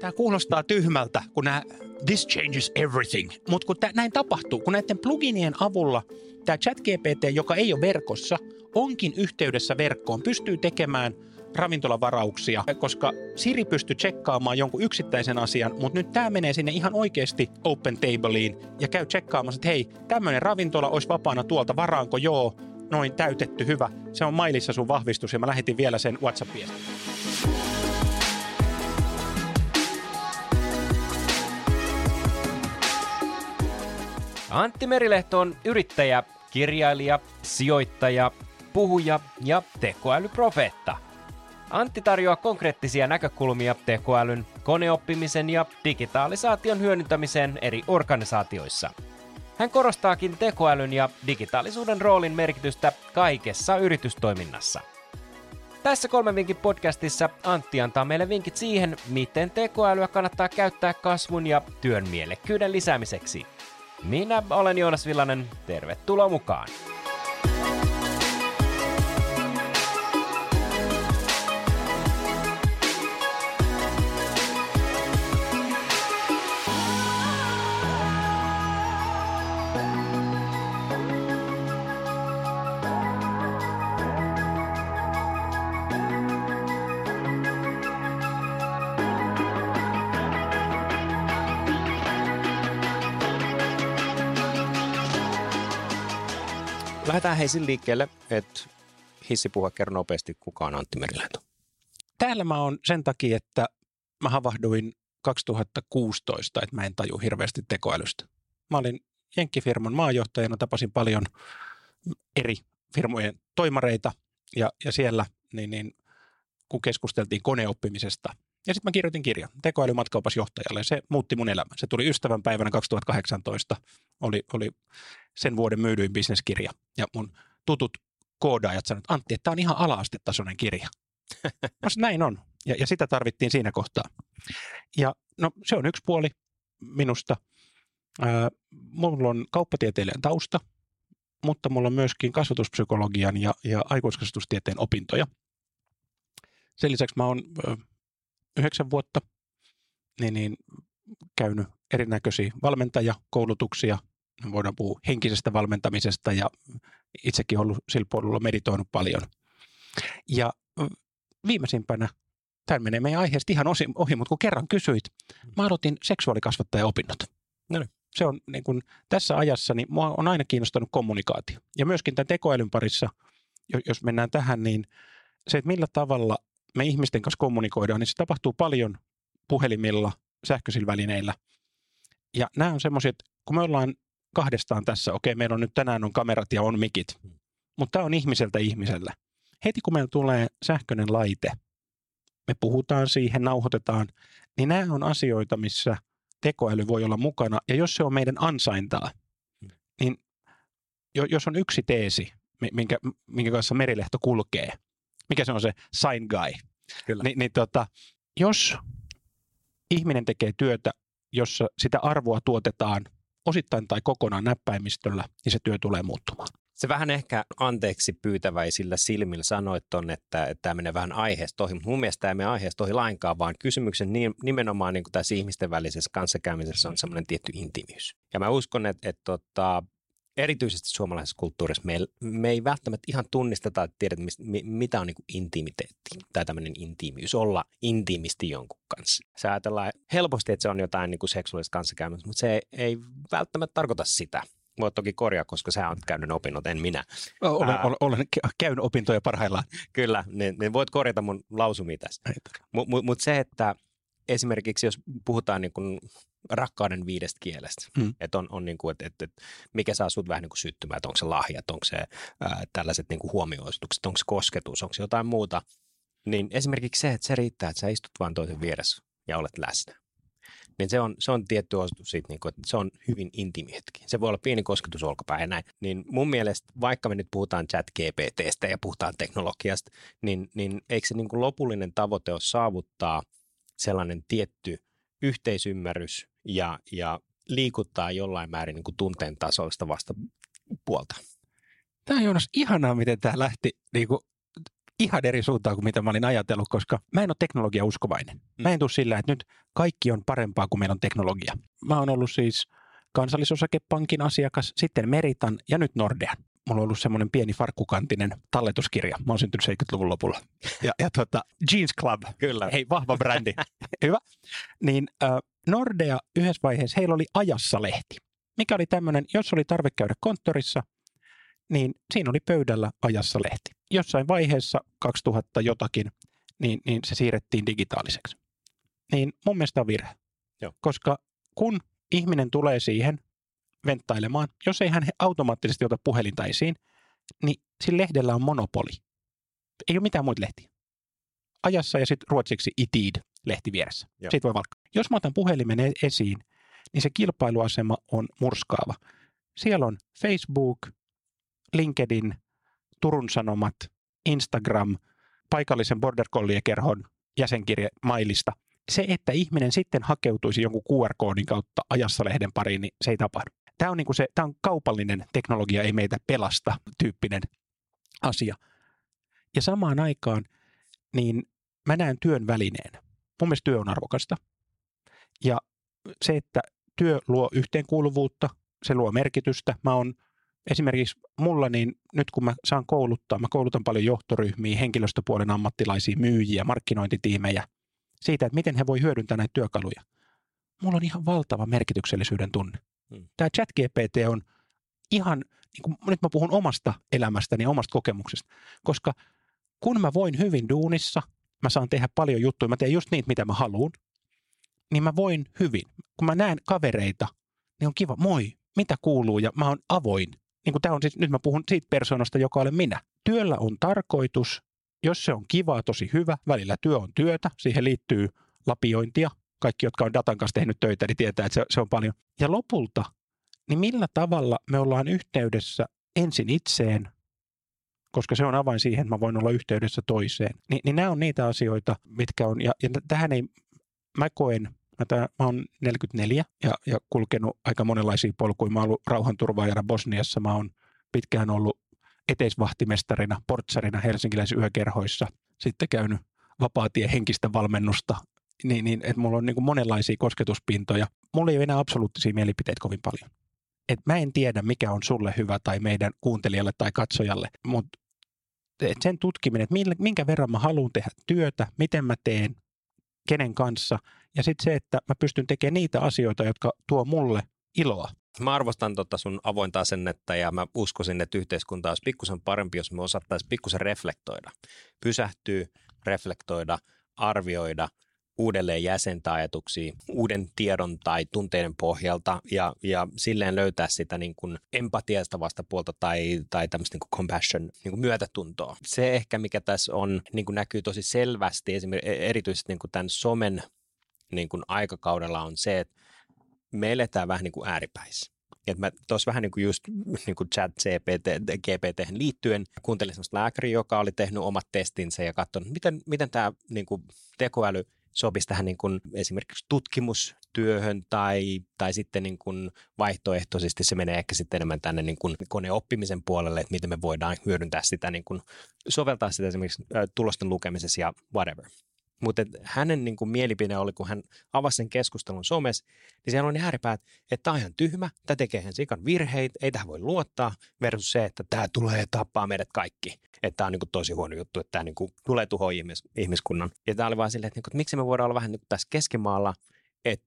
Tämä kuulostaa tyhmältä, kun nämä this changes everything. Mutta kun tää, näin tapahtuu, kun näiden pluginien avulla tämä ChatGPT, joka ei ole verkossa, onkin yhteydessä verkkoon, pystyy tekemään ravintolavarauksia, koska Siri pystyy tsekkaamaan jonkun yksittäisen asian, mutta nyt tämä menee sinne ihan oikeasti Open Tableiin ja käy tsekkaamassa, että hei, tämmöinen ravintola olisi vapaana tuolta, varaanko joo, noin täytetty, hyvä. Se on mailissa sun vahvistus ja mä lähetin vielä sen WhatsAppia. Antti Merilehto on yrittäjä, kirjailija, sijoittaja, puhuja ja tekoälyprofeetta. Antti tarjoaa konkreettisia näkökulmia tekoälyn, koneoppimisen ja digitalisaation hyödyntämiseen eri organisaatioissa. Hän korostaakin tekoälyn ja digitaalisuuden roolin merkitystä kaikessa yritystoiminnassa. Tässä kolmen vinkin podcastissa Antti antaa meille vinkit siihen, miten tekoälyä kannattaa käyttää kasvun ja työn mielekkyyden lisäämiseksi – minä olen Joonas Villanen, tervetuloa mukaan! Lähdetään heisin liikkeelle, että hissi puhua kerro nopeasti, kuka on Antti Merilento. Täällä mä oon sen takia, että mä havahduin 2016, että mä en taju hirveästi tekoälystä. Mä olin Jenkkifirman maajohtajana, tapasin paljon eri firmojen toimareita ja, ja siellä niin, niin, kun keskusteltiin koneoppimisesta. Ja sitten mä kirjoitin kirjan, tekoälymatkaopasjohtajalle, ja se muutti mun elämän. Se tuli ystävänpäivänä 2018, oli, oli sen vuoden myydyin bisneskirja. Ja mun tutut koodaajat sanoivat, että Antti, että tämä on ihan ala-astetasoinen kirja. Mä näin on. Ja, ja sitä tarvittiin siinä kohtaa. Ja no, se on yksi puoli minusta. Ää, mulla on kauppatieteilijän tausta, mutta mulla on myöskin kasvatuspsykologian ja, ja aikuiskasvatustieteen opintoja. Sen lisäksi mä oon yhdeksän vuotta niin, niin, käynyt erinäköisiä valmentajakoulutuksia – voidaan puhua henkisestä valmentamisesta ja itsekin ollut sillä puolella meditoinut paljon. Ja viimeisimpänä, tämä menee meidän aiheesta ihan osi, ohi, mutta kun kerran kysyit, mä aloitin seksuaalikasvattaja-opinnot. No niin. Se on niin kun, tässä ajassa, niin mua on aina kiinnostanut kommunikaatio. Ja myöskin tämän tekoälyn parissa, jos mennään tähän, niin se, että millä tavalla me ihmisten kanssa kommunikoidaan, niin se tapahtuu paljon puhelimilla, sähköisillä välineillä. Ja nämä on semmoiset, kun me ollaan kahdestaan tässä, okei, meillä on nyt tänään on kamerat ja on mikit, mutta tämä on ihmiseltä ihmiselle. Heti kun meillä tulee sähköinen laite, me puhutaan siihen, nauhoitetaan, niin nämä on asioita, missä tekoäly voi olla mukana. Ja jos se on meidän ansaintaa, niin jos on yksi teesi, minkä, minkä kanssa merilehto kulkee, mikä se on se sign guy, Kyllä. Ni, niin tota, jos ihminen tekee työtä, jossa sitä arvoa tuotetaan – osittain tai kokonaan näppäimistöllä, niin se työ tulee muuttumaan. Se vähän ehkä anteeksi pyytäväisillä silmillä sanoit ton, että, että tämä menee vähän aiheesta ohi, mutta mun mielestä tämä ei mene aiheesta ohi lainkaan, vaan kysymyksen nimenomaan niin kuin tässä ihmisten välisessä kanssakäymisessä on semmoinen tietty intiimiys. Ja mä uskon, että, että, että tota, erityisesti suomalaisessa kulttuurissa me, me ei välttämättä ihan tunnisteta, että tiedät, mitä on niin kuin intimiteetti tai tämmöinen intiimiys, olla intiimisti jonkun kanssa. Se ajatellaan helposti, että se on jotain niin kuin seksuaalista kanssakäymistä, mutta se ei välttämättä tarkoita sitä. Voit toki korjaa, koska sä oot käynyt opinnot, en minä. Olen, Ää, olen, olen käynyt opintoja parhaillaan. Kyllä, niin, niin voit korjata mun lausumia tästä. Mutta mut, mut se, että esimerkiksi jos puhutaan niin kuin rakkauden viidestä kielestä. Mm. Että on, on niin kuin, että, että, että mikä saa sut vähän niin kuin syttymään, että onko se lahjat, onko se ää, tällaiset niin kuin huomioistukset, onko se kosketus, onko se jotain muuta. Niin esimerkiksi se, että se riittää, että sä istut vaan toisen vieressä ja olet läsnä. Niin se on, se on tietty osoitus siitä, niin kuin, että se on hyvin intiimi hetki. Se voi olla pieni kosketus ja näin. Niin mun mielestä, vaikka me nyt puhutaan chat GPTstä ja puhutaan teknologiasta, niin, niin eikö se niin kuin lopullinen tavoite ole saavuttaa sellainen tietty yhteisymmärrys ja, ja liikuttaa jollain määrin niin kuin tunteen tasoista vasta puolta. Tämä on Joonas ihanaa, miten tämä lähti niin kuin ihan eri suuntaan kuin mitä mä olin ajatellut, koska mä en ole teknologiauskovainen. Mä en tule sillä, että nyt kaikki on parempaa kuin meillä on teknologia. Mä oon ollut siis kansallisosakepankin asiakas, sitten Meritan ja nyt Nordean. Mulla on ollut semmoinen pieni farkkukantinen talletuskirja. Mä oon syntynyt 70-luvun lopulla. Ja, ja tota, Jeans Club. Kyllä. Hei, vahva brändi. Hyvä. Niin äh, Nordea yhdessä vaiheessa, heillä oli ajassa lehti. Mikä oli tämmöinen, jos oli tarve käydä konttorissa, niin siinä oli pöydällä ajassa lehti. Jossain vaiheessa 2000 jotakin, niin, niin se siirrettiin digitaaliseksi. Niin mun mielestä on virhe. Joo. Koska kun ihminen tulee siihen venttailemaan, jos ei hän automaattisesti ota puhelinta esiin, niin sillä lehdellä on monopoli. Ei ole mitään muita lehtiä. Ajassa ja sitten ruotsiksi itid lehti vieressä. Joo. Siitä voi valkkaa. Jos mä otan puhelimen e- esiin, niin se kilpailuasema on murskaava. Siellä on Facebook, LinkedIn, Turun Sanomat, Instagram, paikallisen Border Collie-kerhon jäsenkirje mailista. Se, että ihminen sitten hakeutuisi jonkun QR-koodin kautta ajassa lehden pariin, niin se ei tapahdu. Tämä on, niin kuin se, tämä on kaupallinen teknologia, ei meitä pelasta tyyppinen asia. Ja samaan aikaan, niin mä näen työn välineenä. Mun mielestä työ on arvokasta. Ja se, että työ luo yhteenkuuluvuutta, se luo merkitystä. Mä oon esimerkiksi mulla, niin nyt kun mä saan kouluttaa, mä koulutan paljon johtoryhmiä, henkilöstöpuolen ammattilaisia, myyjiä, markkinointitiimejä, siitä, että miten he voi hyödyntää näitä työkaluja. Mulla on ihan valtava merkityksellisyyden tunne. Hmm. Tämä chat GPT on ihan, niin kuin, nyt mä puhun omasta elämästäni ja omasta kokemuksesta, koska kun mä voin hyvin duunissa, mä saan tehdä paljon juttuja, mä teen just niitä, mitä mä haluan, niin mä voin hyvin. Kun mä näen kavereita, niin on kiva, moi, mitä kuuluu, ja mä oon avoin. Niin kuin tää on siis, nyt mä puhun siitä persoonasta, joka olen minä. Työllä on tarkoitus, jos se on kivaa, tosi hyvä, välillä työ on työtä, siihen liittyy lapiointia. Kaikki, jotka on datan kanssa tehnyt töitä, niin tietää, että se, se on paljon. Ja lopulta, niin millä tavalla me ollaan yhteydessä ensin itseen, koska se on avain siihen, että mä voin olla yhteydessä toiseen. Ni, niin nämä on niitä asioita, mitkä on, ja, ja tähän ei, mä koen, mä, tää, mä oon 44 ja, ja kulkenut aika monenlaisia polkuja. Mä oon ollut rauhanturvaajana Bosniassa, mä oon pitkään ollut eteisvahtimestarina, portsarina helsinkiläisissä yökerhoissa, sitten käynyt vapaatie henkistä valmennusta, niin, niin että mulla on niin kuin monenlaisia kosketuspintoja. Mulla ei ole enää absoluuttisia mielipiteitä kovin paljon. Et mä en tiedä, mikä on sulle hyvä tai meidän kuuntelijalle tai katsojalle, mutta sen tutkiminen, että minkä verran mä haluan tehdä työtä, miten mä teen, kenen kanssa, ja sitten se, että mä pystyn tekemään niitä asioita, jotka tuo mulle iloa. Mä arvostan tota sun avointa asennetta ja mä uskoisin, että yhteiskunta olisi pikkusen parempi, jos me osattaisiin pikkusen reflektoida. Pysähtyä, reflektoida, arvioida, uudelleen jäsentää ajatuksia uuden tiedon tai tunteiden pohjalta ja, ja silleen löytää sitä niin kuin empatiasta vastapuolta tai, tai tämmöistä niin kuin compassion, niin kuin myötätuntoa. Se ehkä, mikä tässä on, niin kuin näkyy tosi selvästi esimerkiksi erityisesti niin kuin tämän somen niin kuin aikakaudella on se, että me eletään vähän niin kuin ääripäissä. Et mä tuossa vähän niin kuin just niin kuin chat GPT, GPT liittyen kuuntelin sellaista lääkäriä, joka oli tehnyt omat testinsä ja katsonut, miten, miten tämä niin kuin tekoäly sopisi tähän niin kuin esimerkiksi tutkimustyöhön tai, tai sitten niin kuin vaihtoehtoisesti se menee ehkä sitten enemmän tänne niin kuin koneoppimisen puolelle, että miten me voidaan hyödyntää sitä, niin kuin, soveltaa sitä esimerkiksi tulosten lukemisessa ja whatever. Mutta hänen niin kuin, mielipide oli, kun hän avasi sen keskustelun somessa, niin siellä on ääripäät, että tämä on ihan tyhmä, tämä tekee hän sikan virheitä, ei tähän voi luottaa, versus se, että tämä tulee tappaa meidät kaikki. Että tämä on niin kuin, tosi huono juttu, että tämä niin kuin, tulee tuhoa ihmis, ihmiskunnan. Ja tämä oli vaan silleen, että, niin että miksi me voidaan olla vähän niin kuin, tässä keskimaalla, että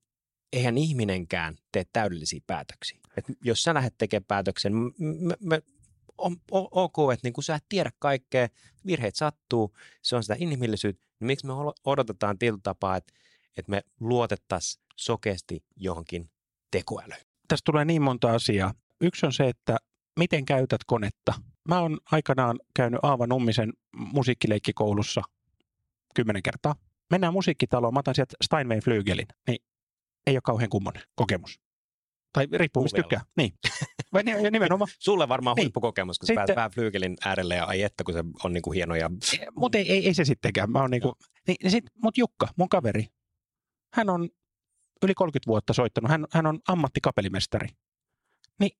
eihän ihminenkään tee täydellisiä päätöksiä. Et jos sä lähdet tekemään päätöksen, me, me, on, on, ok, että niin sä et tiedä kaikkea, virheet sattuu, se on sitä inhimillisyyttä, niin miksi me odotetaan tietyllä tapaa, että, että me luotettaisiin sokeasti johonkin tekoälyyn? Tässä tulee niin monta asiaa. Yksi on se, että miten käytät konetta. Mä oon aikanaan käynyt Aava Nummisen musiikkileikkikoulussa kymmenen kertaa. Mennään musiikkitaloon, mä otan sieltä Steinway Flügelin, niin ei ole kauhean kummonen kokemus. Tai riippuu, mistä tykkää. Niin. Vai nimenomaan. Sulle varmaan niin. huippukokemus, kun sitten, sä pääset flyykelin äärelle ja ai että, kun se on niinku hieno. Ja... Mutta ei, ei, ei, se sittenkään. Mä oon niinku, niin, niin sit, mut Jukka, mun kaveri, hän on yli 30 vuotta soittanut. Hän, hän on ammattikapellimestari. Niin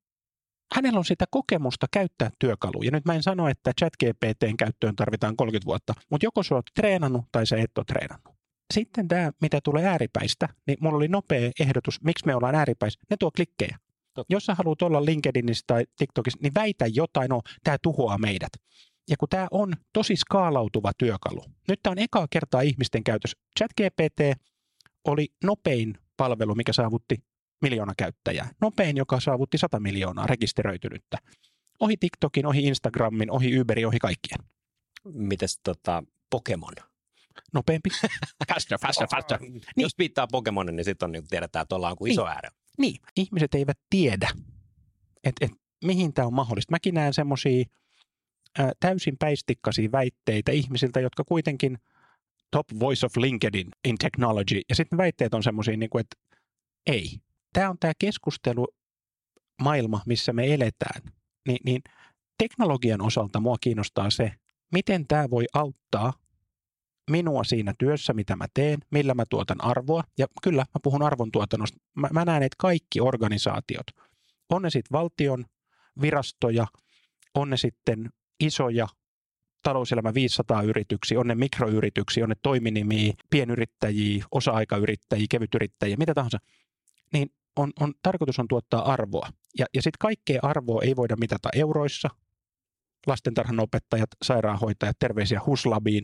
hänellä on sitä kokemusta käyttää työkaluja. Nyt mä en sano, että ChatGPTn käyttöön tarvitaan 30 vuotta, mutta joko sä oot treenannut tai sä et ole treenannut. Sitten tämä, mitä tulee ääripäistä, niin mulla oli nopea ehdotus, miksi me ollaan ääripäissä. Ne tuo klikkejä. Totta. Jos sä haluat olla LinkedInissä tai TikTokissa, niin väitä jotain, no tämä tuhoaa meidät. Ja kun tämä on tosi skaalautuva työkalu, nyt tämä on ekaa kertaa ihmisten käytössä. ChatGPT oli nopein palvelu, mikä saavutti miljoona käyttäjää. Nopein, joka saavutti 100 miljoonaa rekisteröitynyttä. Ohi TikTokin, ohi Instagramin, ohi Uberin, ohi kaikkien. Mites tota, Pokemon? Nopeampi. faster, faster, faster. Niin. Jos viittaa Pokemonin, niin sitten on, niin tiedetään, että ollaan kuin iso niin. äärä. Niin, ihmiset eivät tiedä, että et, mihin tämä on mahdollista. Mäkin näen semmoisia täysin päistikkaisia väitteitä ihmisiltä, jotka kuitenkin top voice of LinkedIn in technology, ja sitten väitteet on semmoisia, niin että ei. Tämä on tämä keskustelu maailma, missä me eletään. Ni, niin teknologian osalta mua kiinnostaa se, miten tämä voi auttaa minua siinä työssä, mitä mä teen, millä mä tuotan arvoa. Ja kyllä, mä puhun arvontuotannosta. Mä, mä näen, että kaikki organisaatiot, on ne sitten valtion virastoja, on ne sitten isoja talouselämä 500 yrityksiä, on ne mikroyrityksiä, on ne toiminimiä, pienyrittäjiä, osa-aikayrittäjiä, kevytyrittäjiä, mitä tahansa, niin on, on, tarkoitus on tuottaa arvoa. Ja, ja sitten kaikkea arvoa ei voida mitata euroissa. Lastentarhan opettajat, sairaanhoitajat, terveisiä Huslabiin.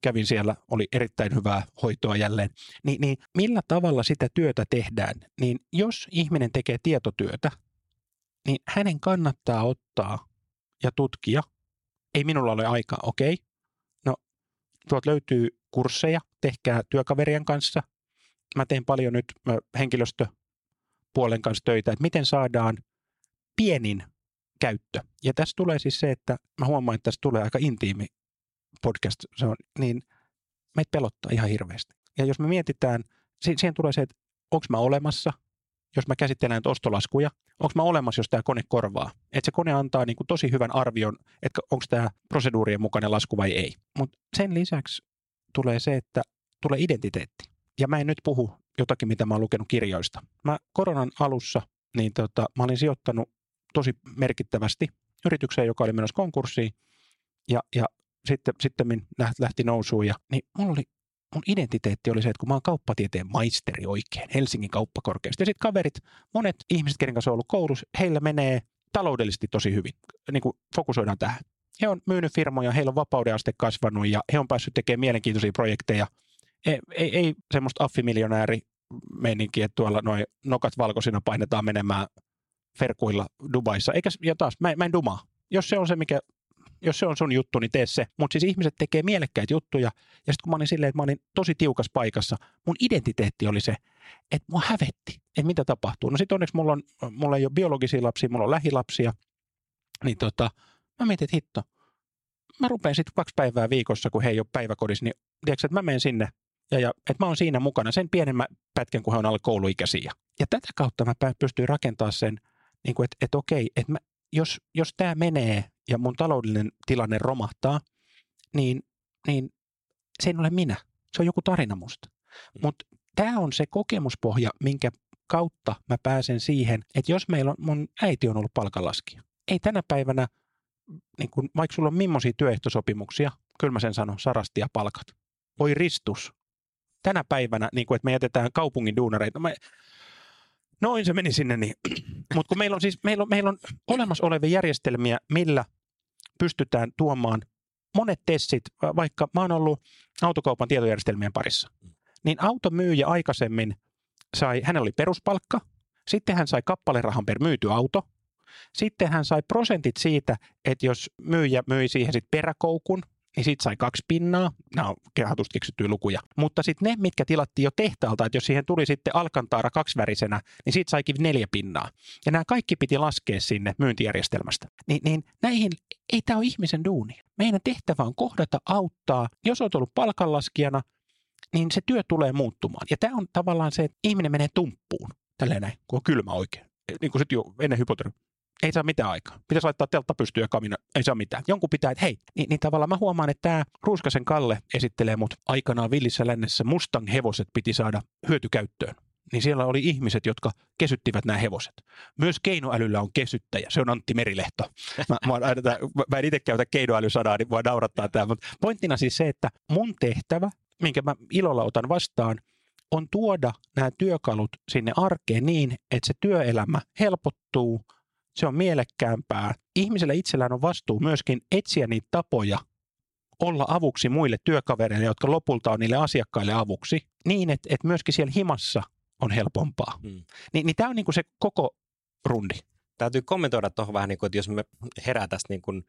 Kävin siellä, oli erittäin hyvää hoitoa jälleen. Ni, niin millä tavalla sitä työtä tehdään? Niin jos ihminen tekee tietotyötä, niin hänen kannattaa ottaa ja tutkia – ei minulla ole aikaa, okei. Okay. No, tuolta löytyy kursseja, tehkää työkaverien kanssa. Mä teen paljon nyt henkilöstöpuolen kanssa töitä, että miten saadaan pienin käyttö. Ja tässä tulee siis se, että mä huomaan, että tässä tulee aika intiimi podcast, se on, niin meitä pelottaa ihan hirveästi. Ja jos me mietitään, siihen tulee se, että onko mä olemassa – jos mä käsittelen ostolaskuja, onko mä olemassa, jos tämä kone korvaa. Että se kone antaa niin kuin tosi hyvän arvion, että onko tämä proseduurien mukainen lasku vai ei. Mutta sen lisäksi tulee se, että tulee identiteetti. Ja mä en nyt puhu jotakin, mitä mä oon lukenut kirjoista. Mä koronan alussa, niin tota, mä olin sijoittanut tosi merkittävästi yritykseen, joka oli menossa konkurssiin. Ja, ja sitten, sitten lähti nousuun ja niin mulla oli mun identiteetti oli se, että kun mä oon kauppatieteen maisteri oikein Helsingin kauppakorkeasta. Ja sitten kaverit, monet ihmiset, kenen kanssa on ollut koulussa, heillä menee taloudellisesti tosi hyvin. Niin kuin fokusoidaan tähän. He on myynyt firmoja, heillä on vapaudenaste kasvanut ja he on päässyt tekemään mielenkiintoisia projekteja. Ei, ei, ei semmoista affimiljonääri meininki, että tuolla noin nokat valkoisina painetaan menemään ferkuilla Dubaissa. Eikä, ja taas, mä, mä en dumaa. Jos se on se, mikä jos se on sun juttu, niin tee se. Mutta siis ihmiset tekee mielekkäitä juttuja. Ja sitten kun mä olin silleen, että mä olin tosi tiukas paikassa, mun identiteetti oli se, että mua hävetti, että mitä tapahtuu. No sitten onneksi mulla, on, mulla ei ole biologisia lapsia, mulla on lähilapsia. Niin tota, mä mietin, että hitto, mä rupean sitten kaksi päivää viikossa, kun he ei ole päiväkodissa, niin tiedätkö, että mä menen sinne ja, ja että mä oon siinä mukana sen pienemmän pätkän, kun he on alle kouluikäisiä. Ja tätä kautta mä pystyin rakentamaan sen, niin kuin, että, että okei, että mä, jos, jos tämä menee ja mun taloudellinen tilanne romahtaa, niin, niin se ei ole minä. Se on joku tarina musta. Mm. Mutta tämä on se kokemuspohja, minkä kautta mä pääsen siihen, että jos meillä on, mun äiti on ollut palkanlaskija. Ei tänä päivänä, niin kun, vaikka sulla on millaisia työehtosopimuksia, kyllä mä sen sanon, sarasti ja palkat. Voi ristus. Tänä päivänä, niin kun, että me jätetään kaupungin duunareita. Mä, noin se meni sinne niin. Mutta kun meillä on siis meillä on, meillä on olemassa olevia järjestelmiä, millä pystytään tuomaan monet testit, vaikka mä oon ollut autokaupan tietojärjestelmien parissa, niin automyyjä aikaisemmin sai, hänellä oli peruspalkka, sitten hän sai kappalerahan per myyty auto, sitten hän sai prosentit siitä, että jos myyjä myi siihen sitten peräkoukun, niin siitä sai kaksi pinnaa. Nämä on kehatusti keksittyjä lukuja. Mutta sitten ne, mitkä tilattiin jo tehtaalta, että jos siihen tuli sitten alkantaara kaksivärisenä, niin siitä saikin neljä pinnaa. Ja nämä kaikki piti laskea sinne myyntijärjestelmästä. Ni, niin näihin ei tämä ole ihmisen duuni. Meidän tehtävä on kohdata, auttaa. Jos olet ollut palkanlaskijana, niin se työ tulee muuttumaan. Ja tämä on tavallaan se, että ihminen menee tumppuun. Tälleen näin, kun on kylmä oikein. Niin kuin sitten jo ennen hypotermia ei saa mitään aikaa. Pitäisi laittaa teltta pystyyn ja kamina, ei saa mitään. Jonkun pitää, että hei, niin, niin tavallaan mä huomaan, että tämä Ruuskasen Kalle esittelee mut aikanaan villissä lännessä Mustang hevoset piti saada hyötykäyttöön. niin siellä oli ihmiset, jotka kesyttivät nämä hevoset. Myös keinoälyllä on kesyttäjä, se on Antti Merilehto. Mä, mä, mä en itse käytä keinoälysanaa, niin voi naurattaa tämä, mutta pointtina siis se, että mun tehtävä, minkä mä ilolla otan vastaan, on tuoda nämä työkalut sinne arkeen niin, että se työelämä helpottuu, se on mielekkäämpää. Ihmisellä itsellään on vastuu myöskin etsiä niitä tapoja olla avuksi muille työkavereille, jotka lopulta on niille asiakkaille avuksi, niin että, että myöskin siellä himassa on helpompaa. Hmm. Ni, niin tämä on niin kuin se koko rundi. Täytyy kommentoida tuohon vähän, niin kuin, että jos me herää tästä, niin kuin,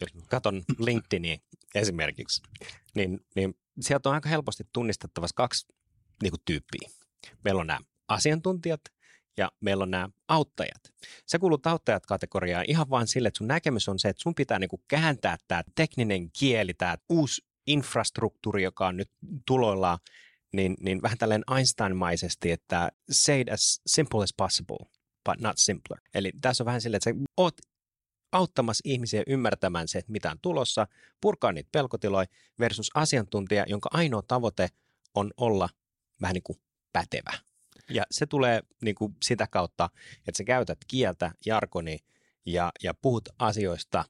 jos katson LinkedInia esimerkiksi, niin, niin sieltä on aika helposti tunnistettavassa kaksi niin kuin, tyyppiä. Meillä on nämä asiantuntijat ja meillä on nämä auttajat. Se kuuluu auttajat-kategoriaan ihan vain sille, että sun näkemys on se, että sun pitää niin kuin kääntää tämä tekninen kieli, tämä uusi infrastruktuuri, joka on nyt tuloillaan, niin, niin vähän tällainen Einstein-maisesti, että say it as simple as possible, but not simpler. Eli tässä on vähän silleen, että sä oot auttamassa ihmisiä ymmärtämään se, että mitä on tulossa, purkaa niitä pelkotiloja versus asiantuntija, jonka ainoa tavoite on olla vähän niin kuin pätevä. Ja se tulee niin kuin sitä kautta, että sä käytät kieltä, jargoni ja, ja puhut asioista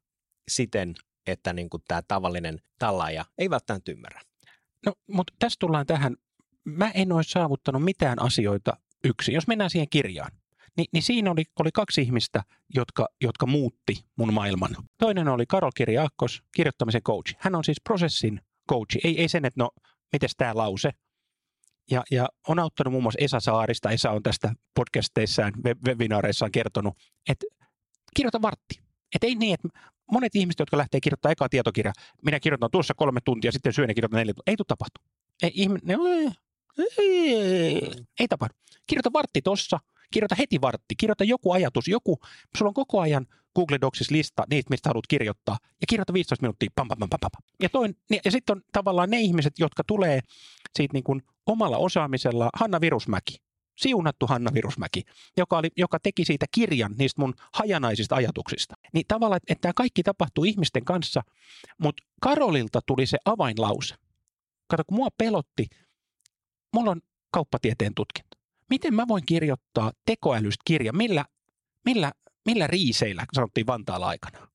siten, että niin kuin tämä tavallinen tallaaja ei välttämättä ymmärrä. No, mutta tässä tullaan tähän. Mä en ole saavuttanut mitään asioita yksin. Jos mennään siihen kirjaan, niin, niin siinä oli, oli kaksi ihmistä, jotka, jotka muutti mun maailman. Toinen oli Karol Kirjaakkos, kirjoittamisen coach. Hän on siis prosessin coach. Ei, ei sen, että no, miten tämä lause, ja, ja on auttanut muun muassa Esa Saarista. Esa on tästä podcasteissaan, webinaareissaan kertonut, että kirjoita vartti. Että ei niin, että monet ihmiset, jotka lähtee kirjoittamaan ekaa tietokirja, minä kirjoitan tuossa kolme tuntia, sitten syön ja kirjoitan neljä tuntia. Ei tule tapahtu. Ei, ihminen, ei, ei, ei, ei tapahdu. Kirjoita vartti tossa, kirjoita heti vartti, kirjoita joku ajatus, joku, sulla on koko ajan Google Docsissa lista niistä, mistä haluat kirjoittaa, ja kirjoita 15 minuuttia, pam, pam, pam, pam, pam. Ja, toin, ja sitten on tavallaan ne ihmiset, jotka tulee siitä niin kuin omalla osaamisella, Hanna Virusmäki, siunattu Hanna Virusmäki, joka, oli, joka teki siitä kirjan niistä mun hajanaisista ajatuksista. Niin tavallaan, että, tämä kaikki tapahtuu ihmisten kanssa, mutta Karolilta tuli se avainlause. Kato, kun mua pelotti, mulla on kauppatieteen tutkinto. Miten mä voin kirjoittaa tekoälystä kirja, millä, millä, millä riiseillä, sanottiin Vantaalla aikana.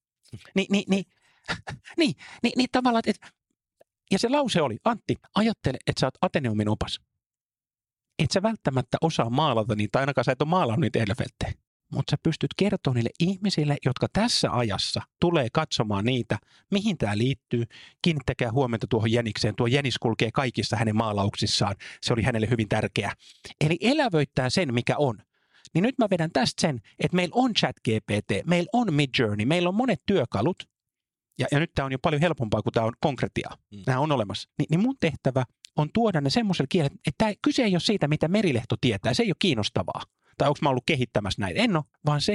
Ni, niin, niin, niin, niin, niin tavallaan, että ja se lause oli, Antti, ajattele, että sä oot Ateneumin opas. Et sä välttämättä osaa maalata niitä, ainakaan sä et ole maalannut niitä Elfeltejä. Mutta sä pystyt kertomaan niille ihmisille, jotka tässä ajassa tulee katsomaan niitä, mihin tämä liittyy. Kiinnittäkää huomenta tuohon Jänikseen. Tuo Jänis kulkee kaikissa hänen maalauksissaan. Se oli hänelle hyvin tärkeä. Eli elävöittää sen, mikä on. Niin nyt mä vedän tästä sen, että meillä on chat GPT, meillä on Midjourney, meillä on monet työkalut, ja, ja nyt tämä on jo paljon helpompaa, kun tämä on konkretia. Mm. Nämä on olemassa. Ni, niin mun tehtävä on tuoda ne semmoiselle kielelle, että kyse ei ole siitä, mitä Merilehto tietää. Se ei ole kiinnostavaa. Tai onko mä ollut kehittämässä näitä. En ole, vaan se,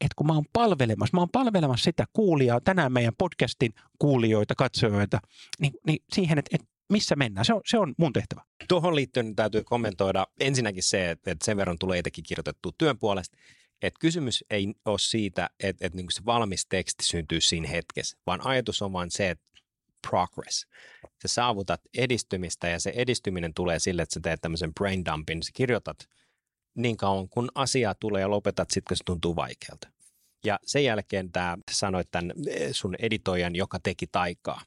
että kun mä oon palvelemassa, mä oon palvelemassa sitä kuulijaa, tänään meidän podcastin kuulijoita, katsojoita, niin, niin siihen, että, että missä mennään. Se on, se on mun tehtävä. Tuohon liittyen täytyy kommentoida ensinnäkin se, että sen verran tulee etenkin kirjoitettu työn puolesta, että kysymys ei ole siitä, että, että niin se valmis teksti syntyy siinä hetkessä, vaan ajatus on vain se, että progress. Sä saavutat edistymistä ja se edistyminen tulee sille, että sä teet tämmöisen brain dumpin, sä kirjoitat niin kauan, kun asia tulee ja lopetat sitten, kun se tuntuu vaikealta. Ja sen jälkeen tämä sanoit tämän eh, sun editoijan, joka teki taikaa.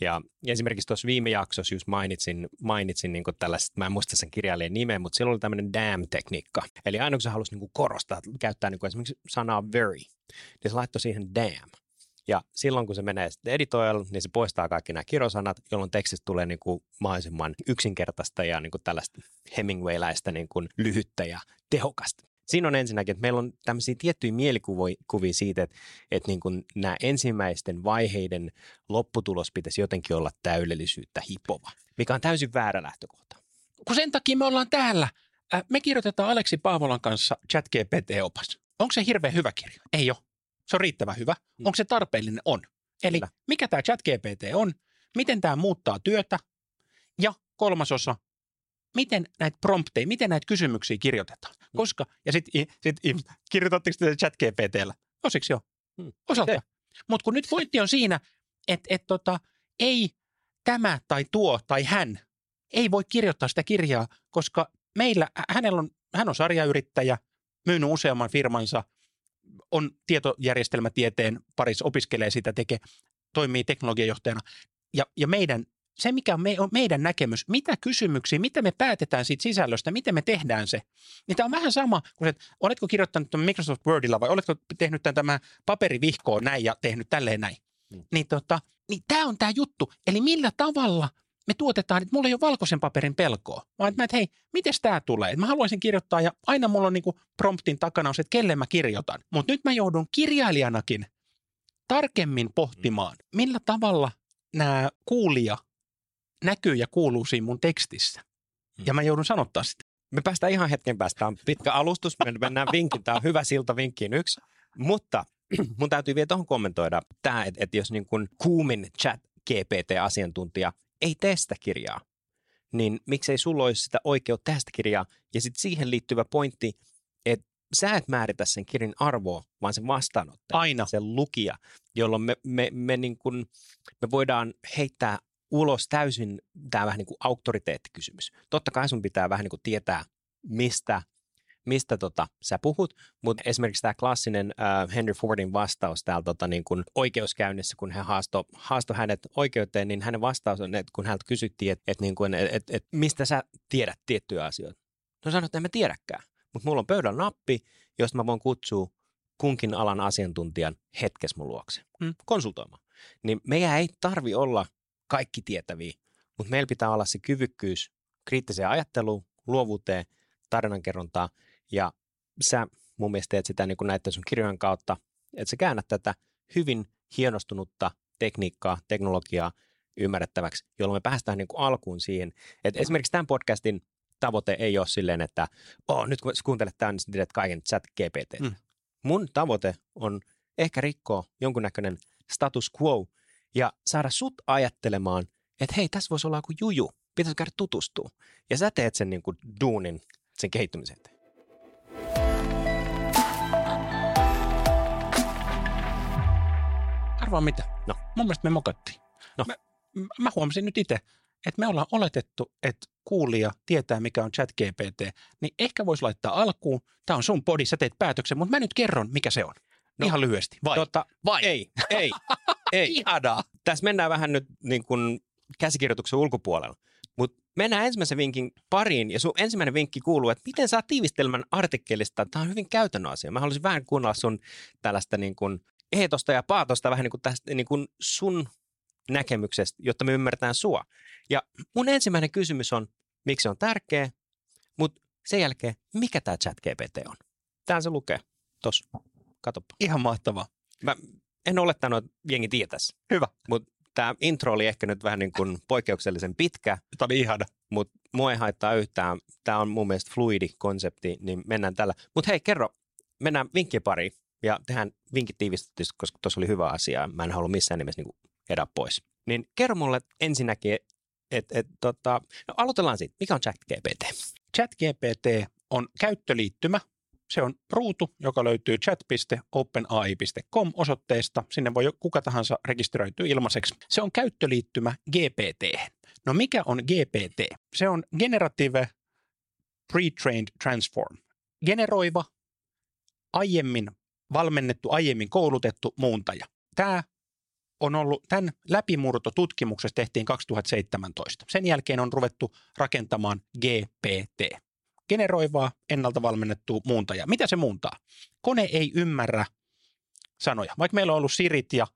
Ja esimerkiksi tuossa viime jaksossa just mainitsin, mainitsin niin tällaiset, mä en muista sen kirjailijan nimeä, mutta siellä oli tämmöinen damn-tekniikka. Eli aina kun se halusi niin korostaa, käyttää niin esimerkiksi sanaa very, niin se laittoi siihen damn. Ja silloin kun se menee editoijalle, niin se poistaa kaikki nämä kirosanat, jolloin tekstistä tulee niin kuin mahdollisimman yksinkertaista ja niin kuin tällaista Hemingwayläistä niin kuin lyhyttä ja tehokasta siinä on ensinnäkin, että meillä on tämmöisiä tiettyjä mielikuvia siitä, että, että niin kuin nämä ensimmäisten vaiheiden lopputulos pitäisi jotenkin olla täydellisyyttä hipova, mikä on täysin väärä lähtökohta. Kun sen takia me ollaan täällä. Äh, me kirjoitetaan Aleksi Paavolan kanssa ChatGPT-opas. Onko se hirveän hyvä kirja? Ei ole. Se on riittävän hyvä. Mm. Onko se tarpeellinen? On. Eli Kyllä. mikä tämä ChatGPT on? Miten tämä muuttaa työtä? Ja kolmasosa, miten näitä prompteja, miten näitä kysymyksiä kirjoitetaan. Mm. Koska, ja sitten sit, kirjoitatteko te chat GPTllä? Osiksi joo. Hmm. Osalta. Mutta kun nyt pointti on siinä, että et tota, ei tämä tai tuo tai hän ei voi kirjoittaa sitä kirjaa, koska meillä, hänellä on, hän on sarjayrittäjä, myynyt useamman firmansa, on tietojärjestelmätieteen parissa, opiskelee sitä, tekee, toimii teknologiajohtajana. Ja, ja meidän, se, mikä on, me, on meidän näkemys, mitä kysymyksiä, mitä me päätetään siitä sisällöstä, miten me tehdään se, niin tämä on vähän sama kuin se, että oletko kirjoittanut tämän Microsoft Wordilla vai oletko tehnyt tämän, tämä paperivihkoon näin ja tehnyt tälleen näin. Hmm. Niin, tota, niin tämä on tämä juttu. Eli millä tavalla – me tuotetaan, että mulla ei ole valkoisen paperin pelkoa, vaan että, mä, että hei, miten tämä tulee? Mä haluaisin kirjoittaa ja aina mulla on niin promptin takana on se, että kelle mä kirjoitan. Mutta nyt mä joudun kirjailijanakin tarkemmin pohtimaan, millä tavalla nämä kuulija näkyy ja kuuluu siinä mun tekstissä. Hmm. Ja mä joudun sanottaa sitä. Me päästään ihan hetken päästä. Tämä on pitkä alustus. Me mennään vinkin. Tämä on hyvä silta vinkkiin yksi. Mutta mun täytyy vielä tuohon kommentoida tämä, että, että jos niin kuin kuumin chat GPT-asiantuntija ei tee sitä kirjaa, niin miksei sulla olisi sitä oikeutta tehdä sitä kirjaa. Ja sitten siihen liittyvä pointti, että sä et määritä sen kirjan arvoa, vaan sen vastaanottaja. Aina. Sen lukija, jolloin me, me, me, niin kun, me voidaan heittää ulos täysin tämä vähän niin kuin auktoriteettikysymys. Totta kai sun pitää vähän niin kuin tietää, mistä mistä tota, sä puhut, mutta esimerkiksi tämä klassinen äh, Henry Fordin vastaus täällä tota, niin kun oikeuskäynnissä, kun hän haastoi haasto hänet oikeuteen, niin hänen vastaus on, että kun häneltä kysyttiin, että et, niin et, et, et, mistä sä tiedät tiettyjä asioita. No sanoit, että en mä tiedäkään, mutta mulla on pöydän nappi, josta mä voin kutsua kunkin alan asiantuntijan hetkes mun luokse hmm. konsultoimaan. Niin meidän ei tarvi olla kaikki tietäviä, mutta meillä pitää olla se kyvykkyys kriittiseen ajatteluun, luovuuteen, tarinankerrontaan ja sä mun mielestä teet sitä niin kuin näiden sun kirjojen kautta, että sä käännät tätä hyvin hienostunutta tekniikkaa, teknologiaa ymmärrettäväksi, jolloin me päästään niin kuin alkuun siihen. Että esimerkiksi tämän podcastin tavoite ei ole silleen, että oh, nyt kun kuuntelet tämän, niin tiedät kaiken chat GPT. Mm. Mun tavoite on ehkä rikkoa jonkunnäköinen status quo ja saada sut ajattelemaan, että hei, tässä voisi olla joku juju, pitäisi käydä tutustua. Ja sä teet sen niin kuin duunin sen kehittymisen eteen. Arvaa mitä? No. Mun mielestä me mokattiin. No. Mä, mä huomasin nyt itse, että me ollaan oletettu, että kuulija tietää, mikä on chat GPT, niin ehkä voisi laittaa alkuun, tämä on sun podi, sä teet päätöksen, mutta mä nyt kerron, mikä se on. No, Ihan lyhyesti. Vai? Tota, Vai? Ei, ei, ei. Ihanaa. Tässä mennään vähän nyt niin kuin käsikirjoituksen ulkopuolella. Mutta mennään ensimmäisen vinkin pariin, ja sun ensimmäinen vinkki kuuluu, että miten saa tiivistelmän artikkelista. Tämä on hyvin käytännön asia. Mä haluaisin vähän kuunnella sun tällaista niin kuin eetosta ja paatosta vähän niin kuin tästä niin kuin sun näkemyksestä, jotta me ymmärretään sua. Ja mun ensimmäinen kysymys on, miksi se on tärkeä, mutta sen jälkeen, mikä tämä chat GPT on? Täällä se lukee. Tuossa. Katoppa. Ihan mahtavaa. Mä en olettanut, että jengi tietäisi. Hyvä. Mutta tämä intro oli ehkä nyt vähän niin kuin poikkeuksellisen pitkä. Tämä oli ihana. Mutta mua ei haittaa yhtään. Tämä on mun mielestä fluidi konsepti, niin mennään tällä. Mutta hei, kerro, mennään vinkkien pariin ja tehdään vinkit tiivistetysti, koska tuossa oli hyvä asia. Mä en halua missään nimessä niin edä pois. Niin kerro mulle ensinnäkin, että et, tota, no aloitellaan siitä. Mikä on ChatGPT? ChatGPT on käyttöliittymä. Se on ruutu, joka löytyy chat.openai.com osoitteesta. Sinne voi kuka tahansa rekisteröityä ilmaiseksi. Se on käyttöliittymä GPT. No mikä on GPT? Se on Generative Pre-trained Transform. Generoiva, aiemmin valmennettu, aiemmin koulutettu muuntaja. Tämä on ollut, tämän läpimurto tutkimuksessa tehtiin 2017. Sen jälkeen on ruvettu rakentamaan GPT. Generoivaa, ennalta valmennettu muuntaja. Mitä se muuntaa? Kone ei ymmärrä sanoja. Vaikka meillä on ollut Sirit ja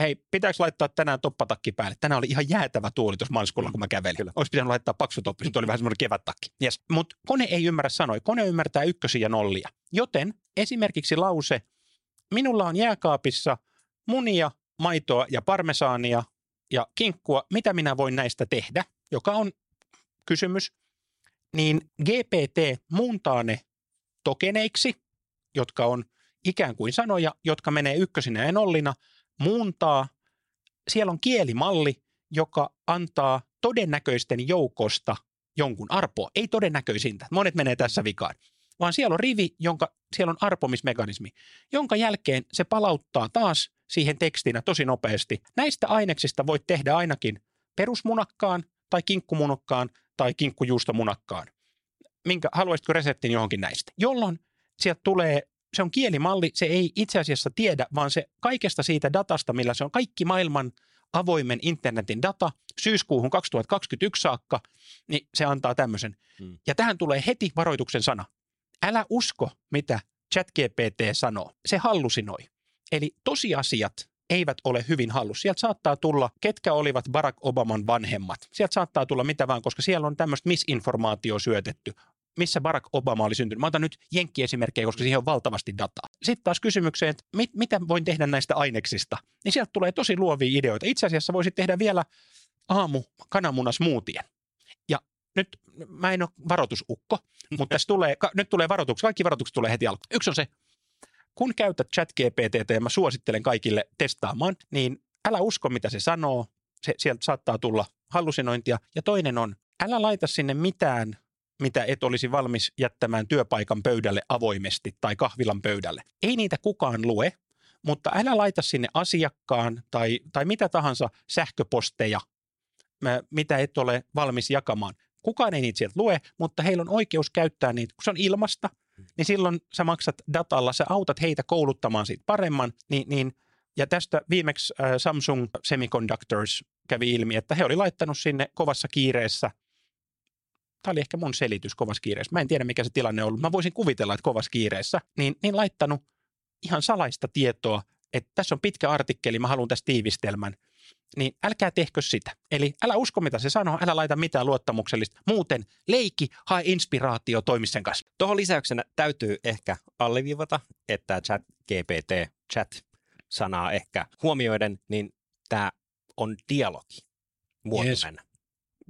hei, pitääkö laittaa tänään toppatakki päälle? Tänään oli ihan jäätävä tuoli tuossa maaliskuulla, kun mä kävelin. Kyllä. Olisi pitänyt laittaa paksu toppi, sitten oli vähän semmoinen kevättakki. Yes. Mutta kone ei ymmärrä sanoja, kone ymmärtää ykkösiä ja nollia. Joten esimerkiksi lause, minulla on jääkaapissa munia, maitoa ja parmesaania ja kinkkua, mitä minä voin näistä tehdä, joka on kysymys, niin GPT muuntaa ne tokeneiksi, jotka on ikään kuin sanoja, jotka menee ykkösinä ja nollina, muuntaa. Siellä on kielimalli, joka antaa todennäköisten joukosta jonkun arpoa, ei todennäköisintä. Monet menee tässä vikaan vaan siellä on rivi, jonka, siellä on arpomismekanismi, jonka jälkeen se palauttaa taas siihen tekstinä tosi nopeasti. Näistä aineksista voit tehdä ainakin perusmunakkaan tai kinkkumunakkaan tai kinkkujuustomunakkaan. minkä, haluaisitko reseptin johonkin näistä? Jolloin sieltä tulee, se on kielimalli, se ei itse asiassa tiedä, vaan se kaikesta siitä datasta, millä se on kaikki maailman avoimen internetin data syyskuuhun 2021 saakka, niin se antaa tämmöisen. Hmm. Ja tähän tulee heti varoituksen sana. Älä usko, mitä ChatGPT sanoo. Se hallusinoi. Eli tosiasiat eivät ole hyvin hallussa. Sieltä saattaa tulla, ketkä olivat Barack Obaman vanhemmat. Sieltä saattaa tulla mitä vaan, koska siellä on tämmöistä misinformaatio syötetty missä Barack Obama oli syntynyt. Mä otan nyt jenkkiesimerkkejä, koska siihen on valtavasti dataa. Sitten taas kysymykseen, että mit, mitä voin tehdä näistä aineksista, niin sieltä tulee tosi luovia ideoita. Itse asiassa voisit tehdä vielä aamu kananmunasmuutien. Ja nyt mä en ole varoitusukko, mutta tässä tulee, nyt tulee varoituksia. Kaikki varoitukset tulee heti alkuun. Yksi on se, kun käytät ChatGPT ja mä suosittelen kaikille testaamaan, niin älä usko mitä se sanoo. Se, sieltä saattaa tulla hallusinointia. Ja toinen on, älä laita sinne mitään mitä et olisi valmis jättämään työpaikan pöydälle avoimesti tai kahvilan pöydälle. Ei niitä kukaan lue, mutta älä laita sinne asiakkaan tai, tai mitä tahansa sähköposteja, mitä et ole valmis jakamaan. Kukaan ei niitä sieltä lue, mutta heillä on oikeus käyttää niitä. Kun se on ilmasta, niin silloin sä maksat datalla, sä autat heitä kouluttamaan siitä paremman. Niin, niin, ja tästä viimeksi äh, Samsung Semiconductors kävi ilmi, että he oli laittanut sinne kovassa kiireessä – tämä oli ehkä mun selitys kovassa kiireessä. Mä en tiedä, mikä se tilanne on ollut. Mä voisin kuvitella, että kovassa kiireessä, niin, niin laittanut ihan salaista tietoa, että tässä on pitkä artikkeli, mä haluan tästä tiivistelmän, niin älkää tehkö sitä. Eli älä usko, mitä se sanoo, älä laita mitään luottamuksellista. Muuten leiki, hae inspiraatio toimisen kanssa. Tuohon lisäyksenä täytyy ehkä alleviivata, että chat GPT, chat sanaa ehkä huomioiden, niin tämä on dialogi muotoinen. Yes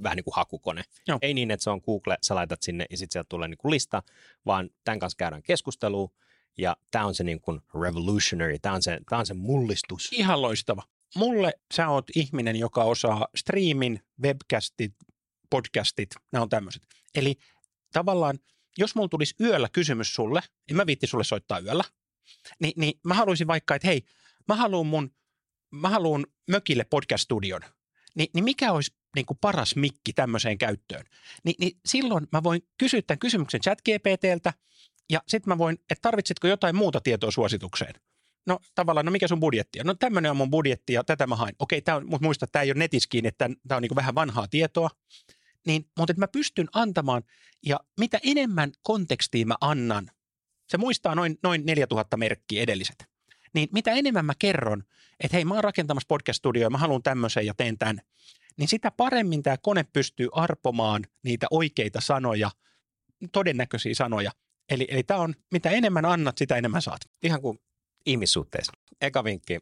vähän niin kuin hakukone. Joo. Ei niin, että se on Google, sä laitat sinne ja sitten sieltä tulee niin kuin lista, vaan tämän kanssa käydään keskustelua ja tämä on se niin kuin revolutionary, tämä on se, tämä on se mullistus. Ihan loistava. Mulle sä oot ihminen, joka osaa streamin, webcastit, podcastit, nämä on tämmöiset. Eli tavallaan, jos mulla tulisi yöllä kysymys sulle, en mä viitti sulle soittaa yöllä, niin, niin mä haluaisin vaikka, että hei, mä haluan mun, mä haluan mökille podcast-studion. Ni, niin mikä olisi niin kuin paras mikki tämmöiseen käyttöön, Ni, niin silloin mä voin kysyä tämän kysymyksen chat GPTltä ja sitten mä voin, että tarvitsetko jotain muuta tietoa suositukseen. No tavallaan, no mikä sun budjetti on? No tämmöinen on mun budjetti ja tätä mä hain. Okei, tää on, mutta muista, tämä ei ole netissä kiinni, että tämä on niin vähän vanhaa tietoa. Niin, mutta että mä pystyn antamaan ja mitä enemmän kontekstia mä annan, se muistaa noin, noin 4000 merkkiä edelliset. Niin mitä enemmän mä kerron, että hei mä oon rakentamassa podcast-studioa, mä haluan tämmöisen ja teen tämän, niin sitä paremmin tämä kone pystyy arpomaan niitä oikeita sanoja, todennäköisiä sanoja. Eli, eli tämä on, mitä enemmän annat, sitä enemmän saat. Ihan kuin ihmissuhteessa. Eka vinkki,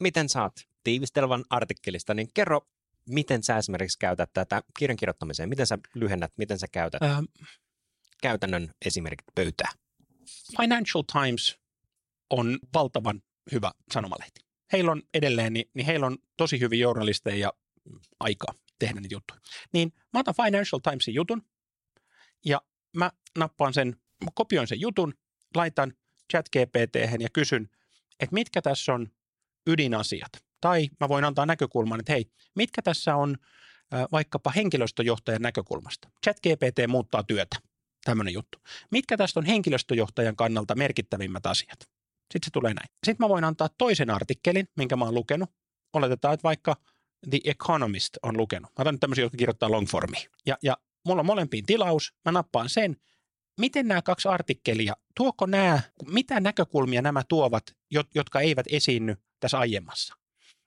miten saat tiivistelvän artikkelista, niin kerro, miten sä esimerkiksi käytät tätä kirjan kirjoittamiseen, miten sä lyhennät, miten sä käytät ähm, käytännön esimerkit pöytää. Financial Times on valtavan hyvä sanomalehti. Heillä on edelleen, niin, niin heillä on tosi hyviä journalisteja ja aikaa tehdä niitä juttuja. Niin mä otan Financial Timesin jutun ja mä nappaan sen, kopioin sen jutun, laitan chat gpt ja kysyn, että mitkä tässä on ydinasiat. Tai mä voin antaa näkökulman, että hei, mitkä tässä on vaikkapa henkilöstöjohtajan näkökulmasta. Chat GPT muuttaa työtä, tämmöinen juttu. Mitkä tästä on henkilöstöjohtajan kannalta merkittävimmät asiat? Sitten se tulee näin. Sitten mä voin antaa toisen artikkelin, minkä mä oon lukenut. Oletetaan, että vaikka The Economist on lukenut. Mä otan nyt tämmöisiä, jotka kirjoittaa longformi. Ja, ja mulla on molempiin tilaus, mä nappaan sen. Miten nämä kaksi artikkelia, tuoko nämä, mitä näkökulmia nämä tuovat, jotka eivät esiinny tässä aiemmassa?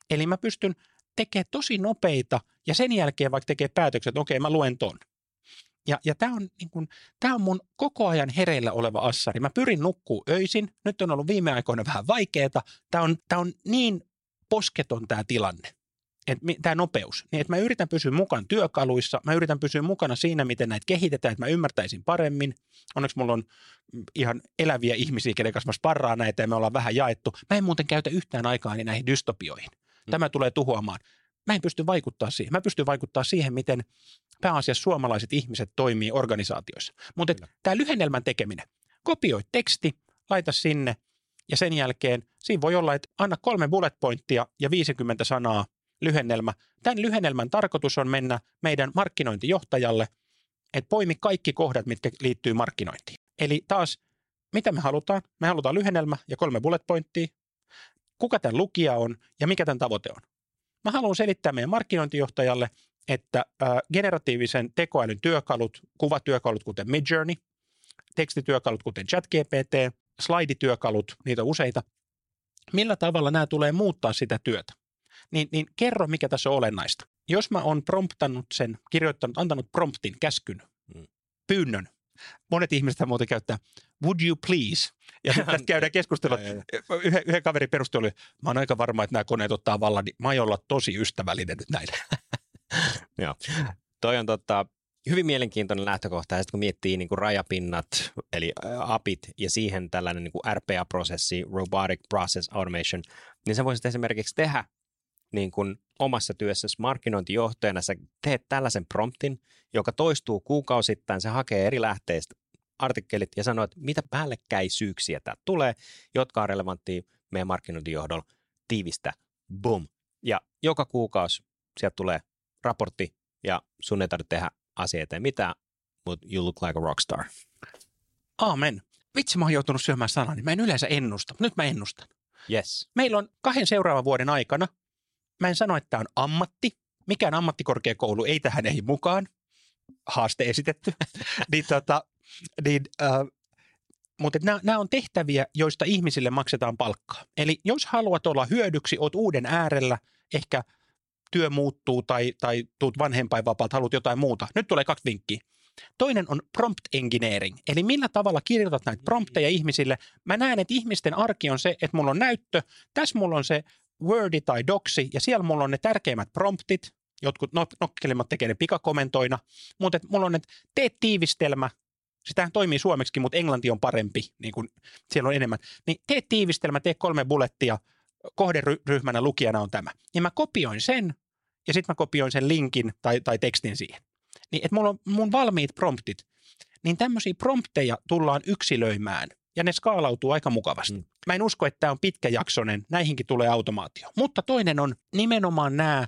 Eli mä pystyn tekemään tosi nopeita ja sen jälkeen vaikka tekee päätökset, että okei, mä luen ton. Ja, ja tämä on, niin kun, on mun koko ajan hereillä oleva assari. Mä pyrin nukkuu öisin. Nyt on ollut viime aikoina vähän vaikeaa. Tämä on, tää on niin posketon tämä tilanne tämä nopeus, niin että mä yritän pysyä mukana työkaluissa, mä yritän pysyä mukana siinä, miten näitä kehitetään, että mä ymmärtäisin paremmin. Onneksi mulla on ihan eläviä ihmisiä, kenen kanssa mä sparraa näitä ja me ollaan vähän jaettu. Mä en muuten käytä yhtään aikaa näihin dystopioihin. Mm. Tämä mm. tulee tuhoamaan. Mä en pysty vaikuttaa siihen. Mä pystyn vaikuttaa siihen, miten pääasiassa suomalaiset ihmiset toimii organisaatioissa. Mutta tämä lyhennelmän tekeminen. Kopioi teksti, laita sinne ja sen jälkeen siinä voi olla, että anna kolme bullet pointtia ja 50 sanaa lyhennelmä. Tämän lyhennelmän tarkoitus on mennä meidän markkinointijohtajalle, että poimi kaikki kohdat, mitkä liittyy markkinointiin. Eli taas, mitä me halutaan? Me halutaan lyhennelmä ja kolme bullet pointtia. Kuka tämän lukija on ja mikä tämän tavoite on? Mä haluan selittää meidän markkinointijohtajalle, että generatiivisen tekoälyn työkalut, kuvatyökalut kuten Midjourney, tekstityökalut kuten ChatGPT, slaidityökalut, niitä on useita, millä tavalla nämä tulee muuttaa sitä työtä. Niin, niin kerro, mikä tässä on olennaista. Jos mä oon promptannut sen, kirjoittanut, antanut promptin, käskyn, mm. pyynnön, monet ihmiset muuten käyttää would you please? Ja sitten tästä käydään keskustelua. Yhden, yhden kaverin perustelu oli, mä oon aika varma, että nämä koneet ottaa vallan, niin mä aion olla tosi ystävällinen nyt näille. Joo. Toi on totta, hyvin mielenkiintoinen lähtökohta, ja sitten kun miettii niin kuin rajapinnat, eli APIt, ja siihen tällainen niin kuin RPA-prosessi, Robotic Process Automation, niin sä voisit esimerkiksi tehdä niin kuin omassa työssäsi markkinointijohtajana, sä teet tällaisen promptin, joka toistuu kuukausittain, se hakee eri lähteistä artikkelit ja sanoo, että mitä päällekkäisyyksiä tämä tulee, jotka on relevanttia meidän markkinointijohdolla, tiivistä, boom. Ja joka kuukausi sieltä tulee raportti ja sun ei tarvitse tehdä asia eteen mitään, mutta you look like a rockstar. Amen. Vitsi, mä oon joutunut syömään sanani. Mä en yleensä ennusta, mutta nyt mä ennustan. Yes. Meillä on kahden seuraavan vuoden aikana, mä en sano, että tämä on ammatti. Mikään ammattikorkeakoulu ei tähän ei mukaan. Haaste esitetty. niin, tota, niin, äh, mutta nämä on tehtäviä, joista ihmisille maksetaan palkkaa. Eli jos haluat olla hyödyksi, oot uuden äärellä, ehkä – työ muuttuu tai, tai tuut vanhempainvapaalta, haluat jotain muuta. Nyt tulee kaksi vinkkiä. Toinen on prompt engineering, eli millä tavalla kirjoitat näitä prompteja ihmisille. Mä näen, että ihmisten arki on se, että mulla on näyttö, tässä mulla on se Wordi tai Doksi, ja siellä mulla on ne tärkeimmät promptit, jotkut nokkelimmat tekee ne pikakomentoina, mutta mulla on, että tee tiivistelmä, sitähän toimii suomeksi, mutta englanti on parempi, niin kuin siellä on enemmän, niin tee tiivistelmä, tee kolme bullettia, kohderyhmänä lukijana on tämä. Ja mä kopioin sen, ja sitten mä kopioin sen linkin tai, tai tekstin siihen. Niin, että mulla on mun valmiit promptit, niin tämmöisiä prompteja tullaan yksilöimään, ja ne skaalautuu aika mukavasti. Mm. Mä en usko, että tämä on pitkäjaksoinen, näihinkin tulee automaatio. Mutta toinen on nimenomaan nämä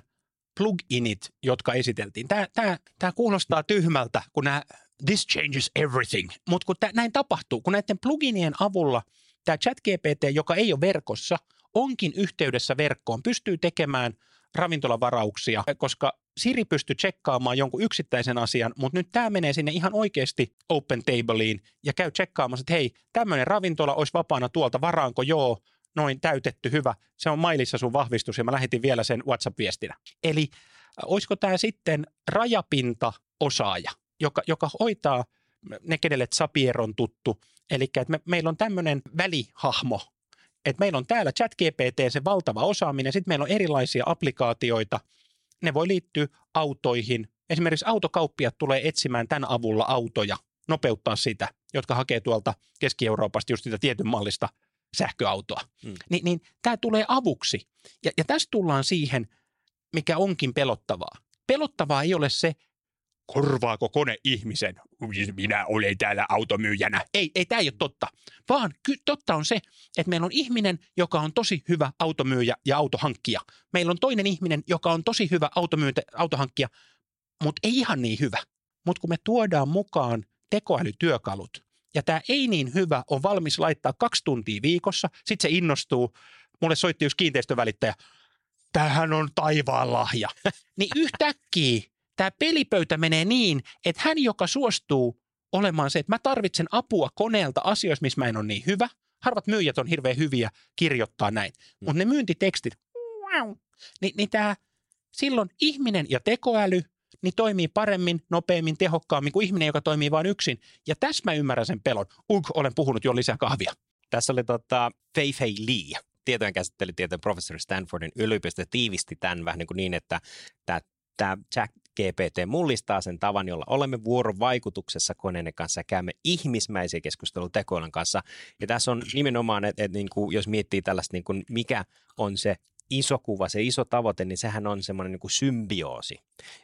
pluginit, jotka esiteltiin. Tämä, tämä, tämä kuulostaa tyhmältä, kun nämä this changes everything, mutta kun tämä, näin tapahtuu, kun näiden pluginien avulla tämä ChatGPT, joka ei ole verkossa – onkin yhteydessä verkkoon, pystyy tekemään ravintolavarauksia, koska Siri pystyy tsekkaamaan jonkun yksittäisen asian, mutta nyt tämä menee sinne ihan oikeasti Open Tableiin ja käy tsekkaamassa, että hei, tämmöinen ravintola olisi vapaana tuolta, varaanko? Joo, noin täytetty, hyvä, se on mailissa sun vahvistus ja mä lähetin vielä sen WhatsApp-viestinä. Eli äh, olisiko tämä sitten rajapinta-osaaja, joka, joka hoitaa ne, kenelle Zapier on tuttu, eli että me, meillä on tämmöinen välihahmo, että meillä on täällä ChatGPT se valtava osaaminen, sitten meillä on erilaisia applikaatioita, ne voi liittyä autoihin. Esimerkiksi autokauppiat tulee etsimään tämän avulla autoja, nopeuttaa sitä, jotka hakee tuolta Keski-Euroopasta just sitä tietyn mallista sähköautoa. Hmm. Ni, niin tämä tulee avuksi. Ja, ja tässä tullaan siihen, mikä onkin pelottavaa. Pelottavaa ei ole se, korvaako kone ihmisen? Minä olen täällä automyyjänä. Ei, ei tämä ei ole totta. Vaan ky- totta on se, että meillä on ihminen, joka on tosi hyvä automyyjä ja autohankkija. Meillä on toinen ihminen, joka on tosi hyvä automyyjä, autohankkija, mutta ei ihan niin hyvä. Mutta kun me tuodaan mukaan tekoälytyökalut, ja tämä ei niin hyvä on valmis laittaa kaksi tuntia viikossa, sitten se innostuu. Mulle soitti yksi kiinteistövälittäjä, tämähän on taivaan lahja. niin yhtäkkiä tämä pelipöytä menee niin, että hän, joka suostuu olemaan se, että mä tarvitsen apua koneelta asioissa, missä mä en ole niin hyvä. Harvat myyjät on hirveän hyviä kirjoittaa näin. Mm. Mutta ne myyntitekstit, wow, niin, niin tämä silloin ihminen ja tekoäly niin toimii paremmin, nopeammin, tehokkaammin kuin ihminen, joka toimii vain yksin. Ja tässä mä ymmärrän sen pelon. Ugh, olen puhunut jo lisää kahvia. Tässä oli tota, Fei Fei Lee, tietojen käsittelytieteen professori Stanfordin yliopisto, tiivisti tämän vähän niin, kuin niin että tämä tämä Jack GPT mullistaa sen tavan, jolla olemme vuorovaikutuksessa koneiden kanssa ja käymme ihmismäisiä keskusteluja tekoälyn kanssa. Ja tässä on nimenomaan, että, että niin kuin, jos miettii tällaista, niin kuin, mikä on se iso kuva, se iso tavoite, niin sehän on semmoinen niin symbioosi,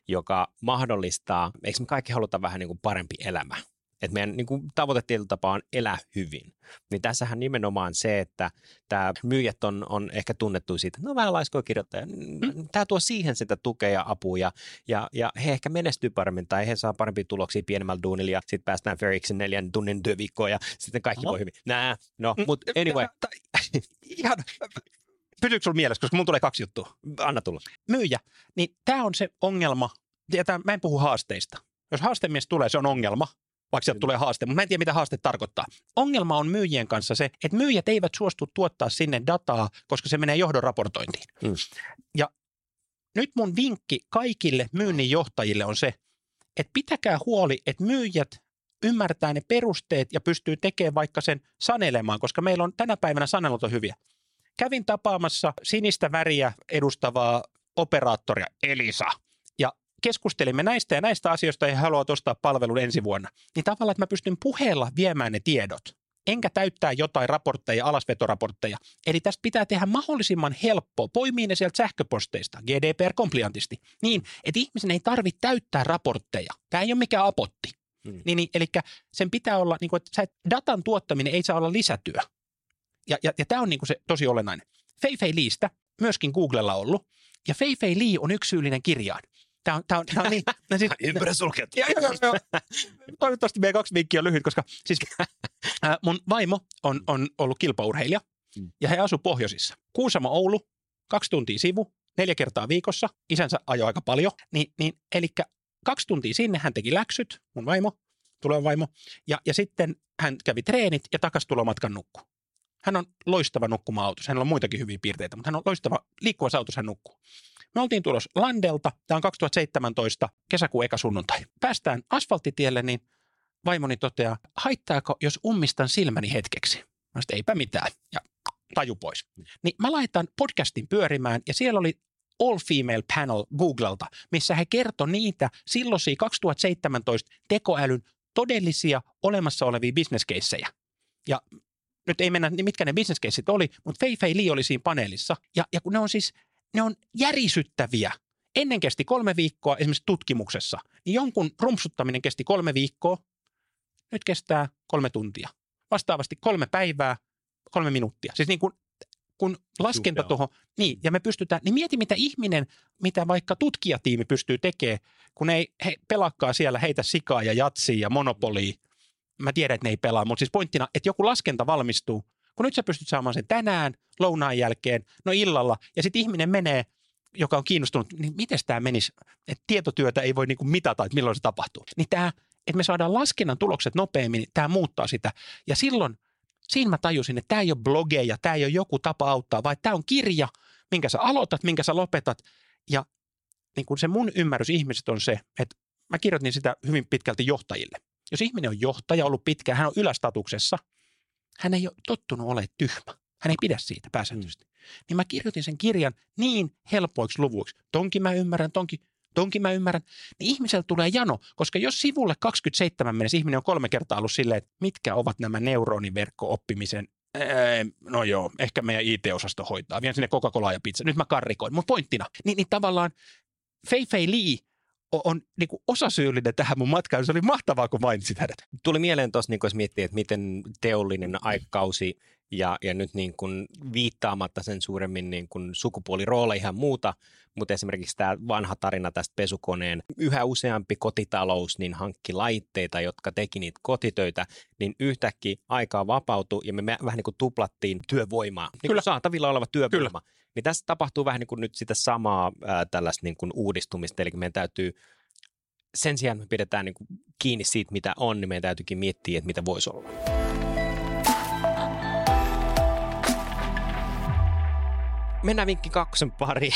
joka mahdollistaa, eikö me kaikki haluta vähän niin kuin parempi elämä? Että meidän niin kuin, tavoite tietyllä tapaa on elää hyvin. Niin tässähän nimenomaan se, että tämä myyjät on, on ehkä tunnettu siitä, että no vähän laiskoja kirjoittaja. Mm. Tämä tuo siihen sitä tukea ja apua ja, ja, ja he ehkä menestyy paremmin tai he saa parempia tuloksia pienemmällä duunilla ja sitten päästään Ferriksen neljän tunnin työviikkoon ja sitten kaikki Aha. voi hyvin. Nää, no, mm, mutta anyway. Ihan, pysyykö sinulla mielessä, koska mun tulee kaksi juttua. Anna tulla. Myyjä, niin tämä on se ongelma, ja tämän, mä en puhu haasteista. Jos haastemies tulee, se on ongelma, vaikka sieltä tulee haaste, mutta mä en tiedä, mitä haaste tarkoittaa. Ongelma on myyjien kanssa se, että myyjät eivät suostu tuottaa sinne dataa, koska se menee johdon raportointiin. Mm. Ja nyt mun vinkki kaikille myynnin johtajille on se, että pitäkää huoli, että myyjät ymmärtää ne perusteet ja pystyy tekemään vaikka sen sanelemaan, koska meillä on tänä päivänä sanelut on hyviä. Kävin tapaamassa sinistä väriä edustavaa operaattoria Elisa – keskustelimme näistä ja näistä asioista ja haluat ostaa palvelun ensi vuonna, niin tavallaan, että mä pystyn puheella viemään ne tiedot, enkä täyttää jotain raportteja, alasvetoraportteja. Eli tästä pitää tehdä mahdollisimman helppo, poimii ne sieltä sähköposteista, GDPR-kompliantisti, niin, että ihmisen ei tarvitse täyttää raportteja. Tämä ei ole mikään apotti. Hmm. Niin, niin, eli sen pitää olla, niin kuin, että datan tuottaminen ei saa olla lisätyö. Ja, ja, ja tämä on niin kuin se tosi olennainen. Fei Fei Liistä, myöskin Googlella ollut, ja Fei Fei Li on yksi syyllinen kirjaan. Tämä on, tämä on, tämä on niin. No siis, Ympärä sulkeutuu. Joo, joo, joo. Toivottavasti meidän kaksi vinkkiä on lyhyt, koska siis äh, mun vaimo on, on ollut kilpaurheilija mm. ja he asuvat pohjoisissa. Kuusamo Oulu, kaksi tuntia sivu, neljä kertaa viikossa. Isänsä ajoi aika paljon. Niin, niin, eli kaksi tuntia sinne hän teki läksyt, mun vaimo, tuleva vaimo, ja, ja sitten hän kävi treenit ja takas tulomatkan nukku. Hän on loistava nukkuma-autossa. Hänellä on muitakin hyviä piirteitä, mutta hän on loistava liikkuvassa autossa hän nukkuu. Me oltiin tulossa Landelta, tämä on 2017, kesäkuun eka sunnuntai. Päästään asfalttitielle, niin vaimoni toteaa, haittaako, jos ummistan silmäni hetkeksi? Mä sanoin, eipä mitään. Ja taju pois. Niin mä laitan podcastin pyörimään ja siellä oli All Female Panel Googlelta, missä he kertoi niitä silloisia 2017 tekoälyn todellisia olemassa olevia bisneskeissejä. Ja nyt ei mennä, mitkä ne bisneskeissit oli, mutta Fei Fei Li oli siinä paneelissa. Ja, ja kun ne on siis ne on järisyttäviä. Ennen kesti kolme viikkoa esimerkiksi tutkimuksessa, niin jonkun rumpsuttaminen kesti kolme viikkoa, nyt kestää kolme tuntia. Vastaavasti kolme päivää, kolme minuuttia. Siis niin kuin, kun laskenta tuohon, niin, ja me pystytään, niin mieti mitä ihminen, mitä vaikka tutkijatiimi pystyy tekemään, kun ei he pelakkaa siellä heitä sikaa ja jatsia ja monopolia. Mä tiedän, että ne ei pelaa, mutta siis pointtina, että joku laskenta valmistuu, kun nyt sä pystyt saamaan sen tänään, lounaan jälkeen, no illalla, ja sitten ihminen menee, joka on kiinnostunut, niin miten tämä menisi, että tietotyötä ei voi niinku mitata, että milloin se tapahtuu. Niin tämä, että me saadaan laskennan tulokset nopeammin, niin tämä muuttaa sitä. Ja silloin siinä mä tajusin, että tämä ei ole blogeja, tämä ei ole joku tapa auttaa, vaan tämä on kirja, minkä sä aloitat, minkä sä lopetat. Ja niin kun se mun ymmärrys ihmiset on se, että mä kirjoitin sitä hyvin pitkälti johtajille. Jos ihminen on johtaja ollut pitkään, hän on ylästatuksessa – hän ei ole tottunut olemaan tyhmä. Hän ei pidä siitä pääsääntöisesti. Niin mä kirjoitin sen kirjan niin helpoiksi luvuiksi. Tonkin mä ymmärrän, tonkin, tonkin mä ymmärrän. Niin ihmisellä tulee jano, koska jos sivulle 27 mennessä ihminen on kolme kertaa ollut silleen, että mitkä ovat nämä neuroniverkko-oppimisen no joo, ehkä meidän IT-osasto hoitaa. Vien sinne Coca-Cola ja pizza. Nyt mä karrikoin. Mutta pointtina, niin, niin tavallaan Fei Fei Lee on niin kuin osasyyllinen tähän mun matkaan. Se oli mahtavaa, kun mainitsit hänet. Tuli mieleen tuossa, niin jos miettii, että miten teollinen aikakausi ja, ja nyt niin kuin viittaamatta sen suuremmin niin kuin sukupuolirooleihin ihan muuta, mutta esimerkiksi tämä vanha tarina tästä pesukoneen, yhä useampi kotitalous niin hankki laitteita, jotka teki niitä kotitöitä, niin yhtäkkiä aikaa vapautui ja me vähän niin kuin tuplattiin työvoimaa, niin Kyllä. saatavilla oleva työvoima. Kyllä. Niin tässä tapahtuu vähän niin kuin nyt sitä samaa ää, tällaista niin kuin uudistumista, eli meidän täytyy sen sijaan, me pidetään niin kuin kiinni siitä, mitä on, niin meidän täytyykin miettiä, että mitä voisi olla. Mennään vinkki kakkosen pariin.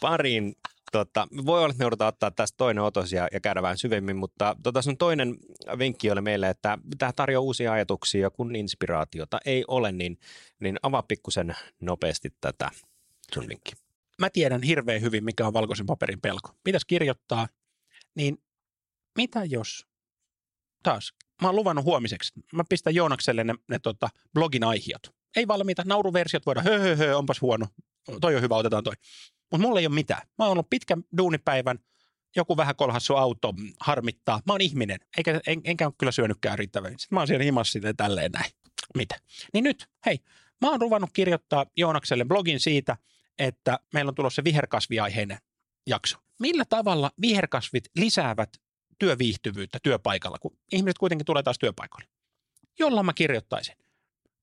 pariin. Tota, voi olla, että me joudutaan ottaa tästä toinen otos ja, ja käydä vähän syvemmin, mutta tota sun toinen vinkki oli meille, että tämä tarjoaa uusia ajatuksia, kun inspiraatiota ei ole, niin, niin avaa pikkusen nopeasti tätä sun vinkki. Mä tiedän hirveän hyvin, mikä on valkoisen paperin pelko. Mitäs kirjoittaa, niin mitä jos, taas, mä oon luvannut huomiseksi, mä pistän Joonakselle ne, ne tota, blogin aihiot. Ei valmiita, nauruversiot voidaan, hö, hö, hö, onpas huono, toi on hyvä, otetaan toi. Mutta mulla ei ole mitään. Mä oon ollut pitkän duunipäivän, joku vähän kolhassu auto harmittaa. Mä oon ihminen, eikä, en, enkä ole kyllä syönytkään riittävän. Sitten mä oon siellä himassa sitten tälleen näin. Mitä? Niin nyt, hei, mä oon ruvannut kirjoittaa Joonakselle blogin siitä, että meillä on tulossa viherkasviaiheinen jakso. Millä tavalla viherkasvit lisäävät työviihtyvyyttä työpaikalla, kun ihmiset kuitenkin tulee taas työpaikalle? Jolla mä kirjoittaisin.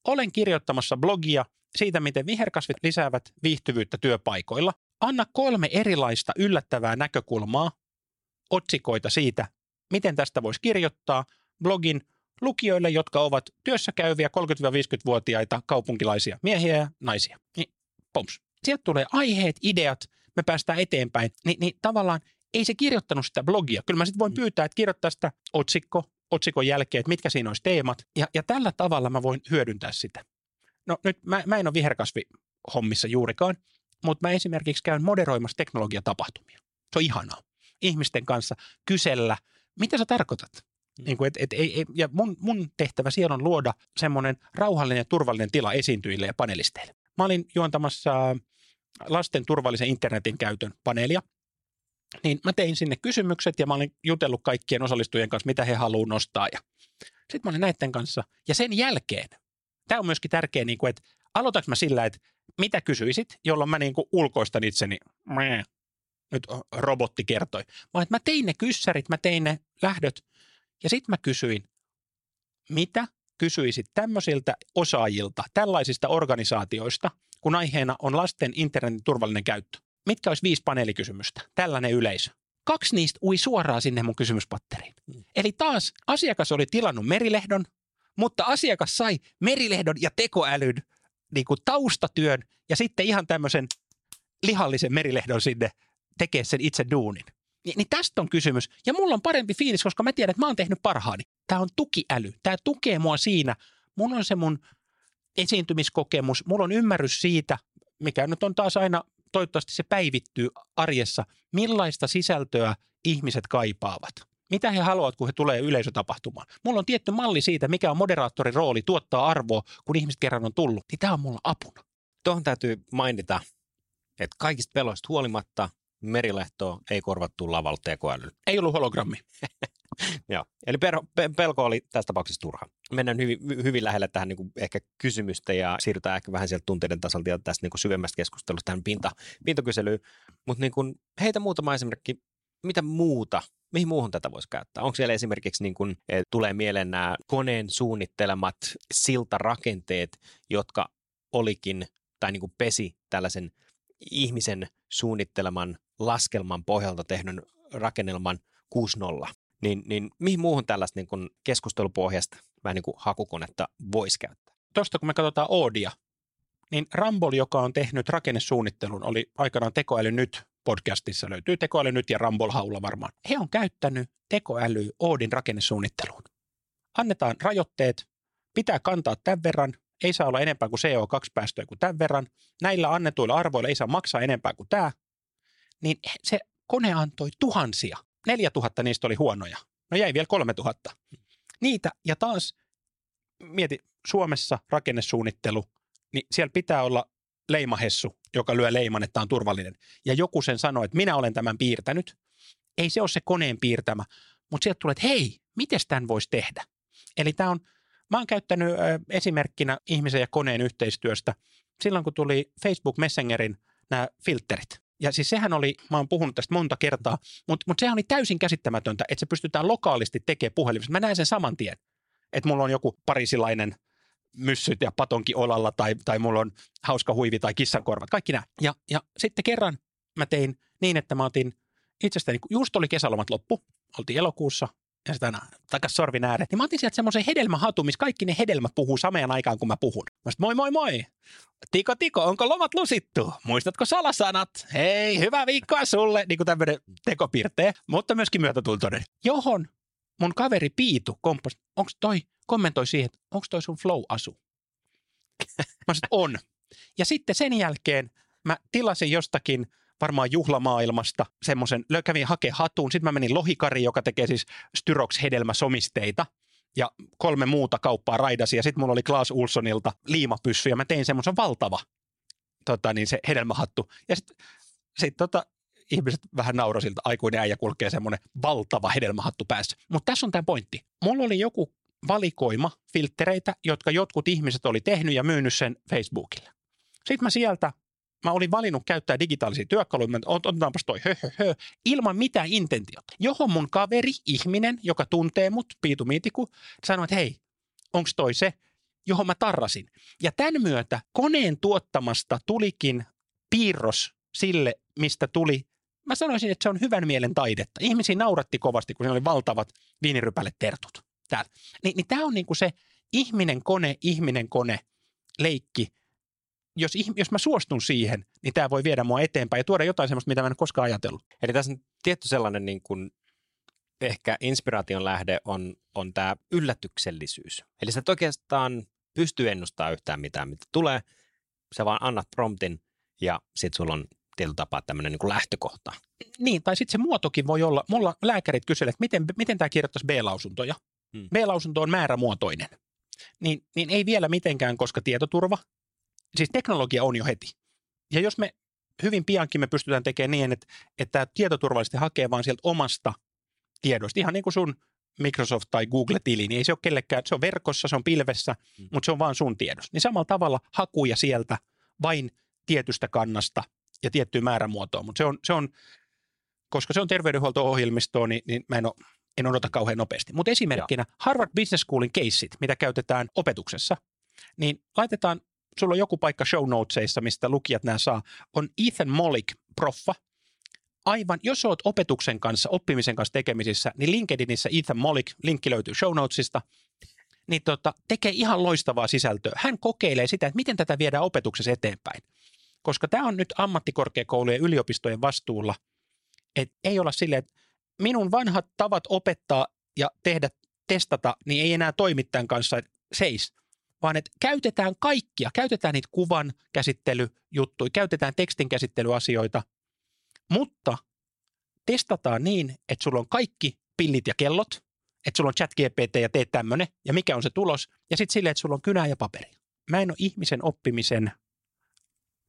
Olen kirjoittamassa blogia siitä, miten viherkasvit lisäävät viihtyvyyttä työpaikoilla. Anna kolme erilaista yllättävää näkökulmaa, otsikoita siitä, miten tästä voisi kirjoittaa blogin lukijoille, jotka ovat työssä käyviä 30-50-vuotiaita kaupunkilaisia miehiä ja naisia. Niin, poms. Sieltä tulee aiheet, ideat, me päästään eteenpäin. Ni, niin tavallaan ei se kirjoittanut sitä blogia. Kyllä mä sitten voin mm. pyytää, että kirjoittaa sitä otsikko, otsikon jälkeen, että mitkä siinä olisi teemat. Ja, ja tällä tavalla mä voin hyödyntää sitä. No nyt mä, mä en ole viherkasvihommissa juurikaan, mutta mä esimerkiksi käyn moderoimassa teknologiatapahtumia. Se on ihanaa. Ihmisten kanssa kysellä, mitä sä tarkoitat? Mm. Niin kuin, et, et, ei, ei, ja mun, mun tehtävä siellä on luoda semmoinen rauhallinen ja turvallinen tila esiintyjille ja panelisteille. Mä olin juontamassa lasten turvallisen internetin käytön paneelia, niin mä tein sinne kysymykset ja mä olin jutellut kaikkien osallistujien kanssa, mitä he haluavat nostaa. Ja sitten mä olin näiden kanssa. Ja sen jälkeen, tämä on myöskin tärkeä, niin kuin, että aloitaks mä sillä, että mitä kysyisit, jolloin mä niin kuin ulkoistan itseni, Mää. nyt robotti kertoi. Vaan että mä tein ne kyssärit, mä tein ne lähdöt ja sitten mä kysyin, mitä kysyisit tämmöisiltä osaajilta, tällaisista organisaatioista, kun aiheena on lasten internetin turvallinen käyttö. Mitkä olisi viisi paneelikysymystä? Tällainen yleisö. Kaksi niistä ui suoraan sinne mun kysymyspatteriin. Mm. Eli taas asiakas oli tilannut merilehdon, mutta asiakas sai merilehdon ja tekoälyn niin kuin taustatyön ja sitten ihan tämmöisen lihallisen merilehdon sinne tekee sen itse duunin. Ni, niin tästä on kysymys. Ja mulla on parempi fiilis, koska mä tiedän, että mä oon tehnyt parhaani. Tämä on tukiäly. Tämä tukee mua siinä. Mulla on se mun esiintymiskokemus. Mulla on ymmärrys siitä, mikä nyt on taas aina, toivottavasti se päivittyy arjessa, millaista sisältöä ihmiset kaipaavat. Mitä he haluavat, kun he tulee yleisötapahtumaan? Mulla on tietty malli siitä, mikä on moderaattorin rooli tuottaa arvoa, kun ihmiset kerran on tullut. Niin tämä on mulla apuna. Tuohon täytyy mainita, että kaikista peloista huolimatta Merilehto ei korvattu lavalla tekoälyllä. Ei ollut hologrammi. Joo, eli per, pe, pelko oli tässä tapauksessa turha. Mennään hyvin, hyvin lähelle tähän niin kuin ehkä kysymystä ja siirrytään ehkä vähän sieltä tunteiden tasolta ja tästä niin kuin syvemmästä keskustelusta tähän pinta, pintakyselyyn. Mutta niin kuin, heitä muutama esimerkki, mitä muuta, mihin muuhun tätä voisi käyttää? Onko siellä esimerkiksi, niin kuin, tulee mieleen nämä koneen suunnittelemat siltarakenteet, jotka olikin tai niin pesi tällaisen ihmisen suunnitteleman laskelman pohjalta tehdyn rakennelman 6.0, niin, niin mihin muuhun tällaista niin kuin keskustelupohjasta vähän niin kuin hakukonetta voisi käyttää? Tuosta kun me katsotaan Oodia, niin Rambol, joka on tehnyt rakennesuunnittelun, oli aikanaan Tekoäly nyt podcastissa, löytyy Tekoäly nyt ja Rambol haulla varmaan. He on käyttänyt tekoäly Oodin rakennesuunnitteluun. Annetaan rajoitteet, pitää kantaa tämän verran, ei saa olla enempää kuin CO2-päästöjä kuin tämän verran, näillä annetuilla arvoilla ei saa maksaa enempää kuin tämä, niin se kone antoi tuhansia. Neljä tuhatta niistä oli huonoja. No jäi vielä kolme tuhatta. Niitä ja taas mieti Suomessa rakennesuunnittelu, niin siellä pitää olla leimahessu, joka lyö leiman, että on turvallinen. Ja joku sen sanoo, että minä olen tämän piirtänyt. Ei se ole se koneen piirtämä, mutta sieltä tulee, että hei, miten tämän voisi tehdä? Eli tämä on, mä oon käyttänyt esimerkkinä ihmisen ja koneen yhteistyöstä silloin, kun tuli Facebook Messengerin nämä filterit. Ja siis sehän oli, mä oon puhunut tästä monta kertaa, mutta, mutta sehän oli täysin käsittämätöntä, että se pystytään lokaalisti tekemään puhelimessa. Mä näen sen saman tien, että mulla on joku parisilainen myssyt ja patonki olalla tai, tai mulla on hauska huivi tai kissankorvat, kaikki nämä. Ja, ja sitten kerran mä tein niin, että mä otin itsestäni, just oli kesälomat loppu, oltiin elokuussa, ja sitä takas sorvin ääret, niin mä otin sieltä semmoisen hedelmähatun, missä kaikki ne hedelmät puhuu samaan aikaan, kun mä puhun. Mä sit, moi moi moi, Tiko Tiko, onko lomat lusittu? Muistatko salasanat? Hei, hyvää viikkoa sulle, niin kuin tämmöinen tekopirtee, mutta myöskin myötätuntoinen. Johon mun kaveri Piitu kompost, onko toi, kommentoi siihen, että onko toi sun flow-asu? mä sanoin, on. Ja sitten sen jälkeen mä tilasin jostakin varmaan juhlamaailmasta semmoisen, kävin hakea hatun. Sitten mä menin Lohikari, joka tekee siis Styrox hedelmäsomisteita ja kolme muuta kauppaa raidasi. Ja sitten mulla oli Klaas Ulssonilta liimapyssy ja mä tein semmoisen valtava tota, niin se hedelmähattu. Ja sitten sit, tota, ihmiset vähän naurasilta, aikuinen äijä kulkee semmoinen valtava hedelmähattu päässä. Mutta tässä on tämä pointti. Mulla oli joku valikoima filtreitä, jotka jotkut ihmiset oli tehnyt ja myynyt sen Facebookille. Sitten mä sieltä, mä olin valinnut käyttää digitaalisia työkaluja, otetaanpas toi hö, hö, hö, ilman mitään intentiota. Johon mun kaveri, ihminen, joka tuntee mut, Piitu Miitiku, sanoi, että hei, onko toi se, johon mä tarrasin. Ja tämän myötä koneen tuottamasta tulikin piirros sille, mistä tuli Mä sanoisin, että se on hyvän mielen taidetta. Ihmisiä nauratti kovasti, kun se oli valtavat viinirypälle tertut. Täällä. Ni, niin tämä on niinku se ihminen kone, ihminen kone leikki. Jos, jos mä suostun siihen, niin tämä voi viedä mua eteenpäin ja tuoda jotain sellaista, mitä mä en koskaan ajatellut. Eli tässä on tietty sellainen niin kuin ehkä inspiraation lähde on, on tämä yllätyksellisyys. Eli sä et oikeastaan pysty ennustamaan yhtään mitään, mitä tulee. Sä vaan annat promptin ja sitten sulla on tietyllä tapaa tämmöinen niin lähtökohta. Niin, tai sitten se muotokin voi olla, mulla lääkärit kyselevät, että miten, miten tämä kirjoittaisi B-lausuntoja. Hmm. B-lausunto on määrämuotoinen. Niin, niin ei vielä mitenkään, koska tietoturva, siis teknologia on jo heti. Ja jos me hyvin piankin me pystytään tekemään niin, että, että tietoturvallisesti hakee vaan sieltä omasta tiedosta, ihan niin kuin sun Microsoft tai Google-tili, niin ei se ole kellekään, se on verkossa, se on pilvessä, hmm. mutta se on vaan sun tiedossa. Niin samalla tavalla hakuja sieltä vain tietystä kannasta ja tiettyyn määrämuotoon, mutta se on, se on, koska se on terveydenhuolto-ohjelmistoa, niin, niin mä en, ole, en odota kauhean nopeasti. Mutta esimerkkinä ja. Harvard Business Schoolin keissit, mitä käytetään opetuksessa, niin laitetaan, sulla on joku paikka show notesissa, mistä lukijat nämä saa, on Ethan Mollick, proffa, aivan, jos olet opetuksen kanssa, oppimisen kanssa tekemisissä, niin LinkedInissä Ethan Mollick, linkki löytyy show notesista, niin tota, tekee ihan loistavaa sisältöä. Hän kokeilee sitä, että miten tätä viedään opetuksessa eteenpäin koska tämä on nyt ammattikorkeakoulujen ja yliopistojen vastuulla, että ei olla silleen, että minun vanhat tavat opettaa ja tehdä, testata, niin ei enää toimi tämän kanssa, seis, vaan että käytetään kaikkia, käytetään niitä kuvan käsittelyjuttuja, käytetään tekstin käsittelyasioita, mutta testataan niin, että sulla on kaikki pillit ja kellot, että sulla on chat GPT ja teet tämmöinen, ja mikä on se tulos, ja sitten silleen, että sulla on kynää ja paperi. Mä en ole ihmisen oppimisen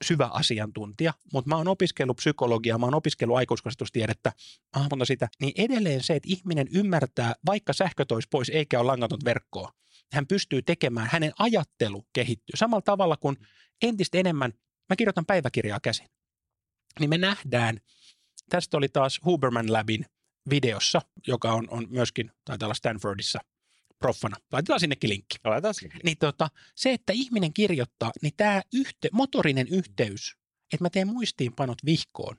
syvä asiantuntija, mutta mä oon opiskellut psykologiaa, mä oon opiskellut aikuiskasvatustiedettä, hahmota sitä, niin edelleen se, että ihminen ymmärtää, vaikka sähkö tois pois eikä ole langaton verkkoa, hän pystyy tekemään, hänen ajattelu kehittyy. Samalla tavalla kuin entistä enemmän, mä kirjoitan päiväkirjaa käsin, niin me nähdään, tästä oli taas Huberman Labin videossa, joka on, on myöskin, taitaa olla Stanfordissa proffana. Laitetaan sinnekin linkki. Laitetaan sinne. Niin tota, se, että ihminen kirjoittaa, niin tämä yhte, motorinen yhteys, että mä teen muistiinpanot vihkoon,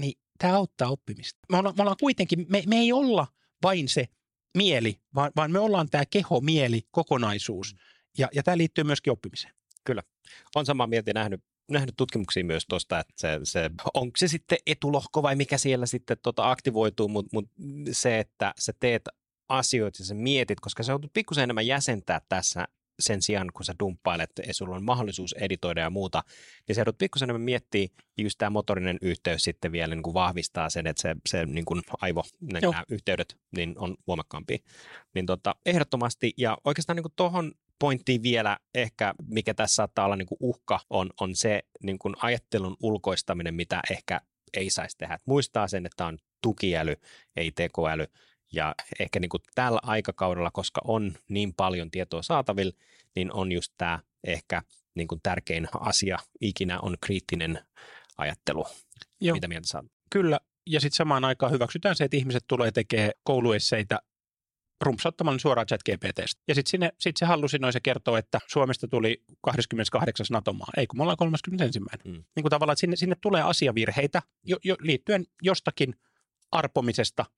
niin tämä auttaa oppimista. Me ollaan, me ollaan kuitenkin, me, me ei olla vain se mieli, vaan, vaan me ollaan tämä keho, mieli, kokonaisuus. Ja, ja tämä liittyy myöskin oppimiseen. Kyllä. On samaa mieltä nähnyt nähnyt tutkimuksia myös tuosta, että se, se, onko se sitten etulohko vai mikä siellä sitten tota aktivoituu, mutta mut se, että sä teet asioita ja sä mietit, koska sä joudut pikkusen enemmän jäsentää tässä sen sijaan, kun sä dumppailet ja sulla on mahdollisuus editoida ja muuta, niin sä joudut pikkusen enemmän miettiä, just tämä motorinen yhteys sitten vielä niin kuin vahvistaa sen, että se, se niin kuin aivo, nämä yhteydet niin on voimakkaampia. Niin tota, ehdottomasti, ja oikeastaan niin tuohon pointtiin vielä ehkä, mikä tässä saattaa olla niin kuin uhka, on, on se niin kuin ajattelun ulkoistaminen, mitä ehkä ei saisi tehdä. Muistaa sen, että on tukiäly, ei tekoäly, ja ehkä niin kuin tällä aikakaudella, koska on niin paljon tietoa saatavilla, niin on just tämä ehkä niin kuin tärkein asia ikinä on kriittinen ajattelu. Joo. Mitä mieltä saat? Kyllä, ja sitten samaan aikaan hyväksytään se, että ihmiset tulee tekemään kouluesseitä rumpsauttamaan suoraan chat GPTstä. Ja sitten sit se hallusinoi se kertoo, että Suomesta tuli 28. NATO-maa. Ei kun me ollaan 31. Mm. Niin kuin tavallaan, että sinne, sinne tulee asiavirheitä jo, jo, liittyen jostakin arpomisesta –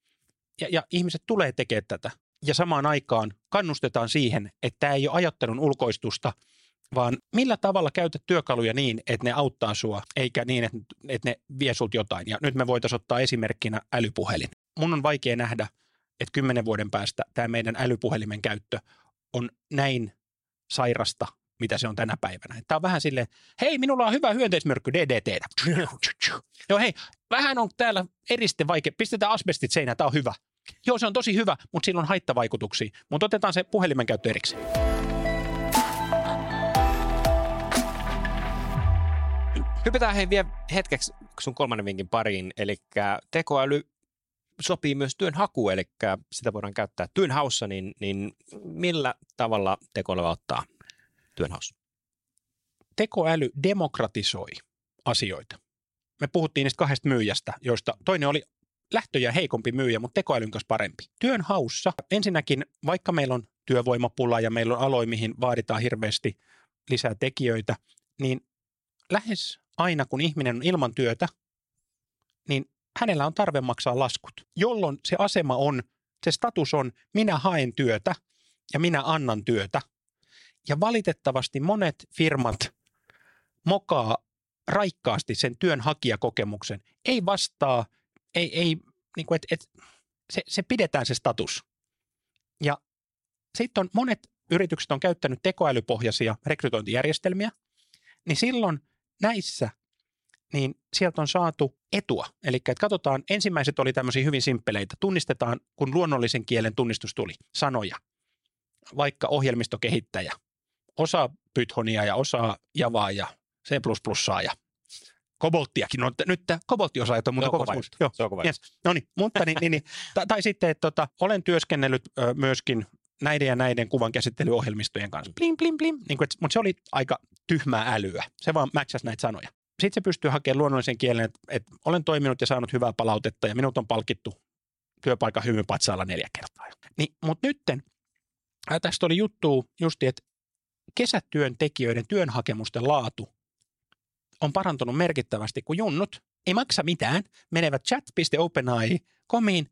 ja, ja ihmiset tulee tekemään tätä. Ja samaan aikaan kannustetaan siihen, että tämä ei ole ajattelun ulkoistusta, vaan millä tavalla käytät työkaluja niin, että ne auttaa sua, eikä niin, että, että ne vie sut jotain. Ja nyt me voitaisiin ottaa esimerkkinä älypuhelin. Mun on vaikea nähdä, että kymmenen vuoden päästä tämä meidän älypuhelimen käyttö on näin sairasta, mitä se on tänä päivänä. Tämä on vähän silleen, hei, minulla on hyvä hyönteismyrkky DDT. Joo, hei, vähän on täällä eriste vaikea, pistetään asbestit seinään, tämä on hyvä. Joo, se on tosi hyvä, mutta sillä on haittavaikutuksia. Mutta otetaan se puhelimen käyttö erikseen. Hypätään hei vielä hetkeksi sun kolmannen vinkin pariin, eli tekoäly sopii myös työnhaku, eli sitä voidaan käyttää työnhaussa, niin, niin millä tavalla tekoäly ottaa työnhaussa? Tekoäly demokratisoi asioita. Me puhuttiin niistä kahdesta myyjästä, joista toinen oli lähtöjä heikompi myyjä, mutta tekoälyn kanssa parempi. Työnhaussa ensinnäkin, vaikka meillä on työvoimapula ja meillä on aloja, mihin vaaditaan hirveästi lisää tekijöitä, niin lähes aina kun ihminen on ilman työtä, niin hänellä on tarve maksaa laskut, jolloin se asema on, se status on, minä haen työtä ja minä annan työtä. Ja valitettavasti monet firmat mokaa raikkaasti sen työnhakijakokemuksen, ei vastaa, ei, ei niin kuin, et, et, se, se pidetään se status. Ja sitten on monet yritykset on käyttänyt tekoälypohjaisia rekrytointijärjestelmiä, niin silloin näissä niin sieltä on saatu etua. Eli että katsotaan, ensimmäiset oli tämmöisiä hyvin simppeleitä. Tunnistetaan, kun luonnollisen kielen tunnistus tuli, sanoja. Vaikka ohjelmistokehittäjä. Osaa Pythonia ja osaa Javaa ja C++ ja Kobolttiakin. No, nyt tämä kobolttiosaajat on muuta koko Joo, se on kova yes. No niin, mutta niin, niin, niin, tai, tai sitten, että tota, olen työskennellyt ö, myöskin näiden ja näiden kuvan käsittelyohjelmistojen kanssa. Blim, blim, blim. Niin kuin, mutta se oli aika tyhmää älyä. Se vaan matchasi näitä sanoja. Sitten se pystyy hakemaan luonnollisen kielen, että, että olen toiminut ja saanut hyvää palautetta ja minut on palkittu työpaikan hymypatsaalla neljä kertaa. Niin, mutta nytten, tästä oli juttu justi, että kesätyöntekijöiden työnhakemusten laatu on parantunut merkittävästi, kun junnut ei maksa mitään, menevät chat.openai.comiin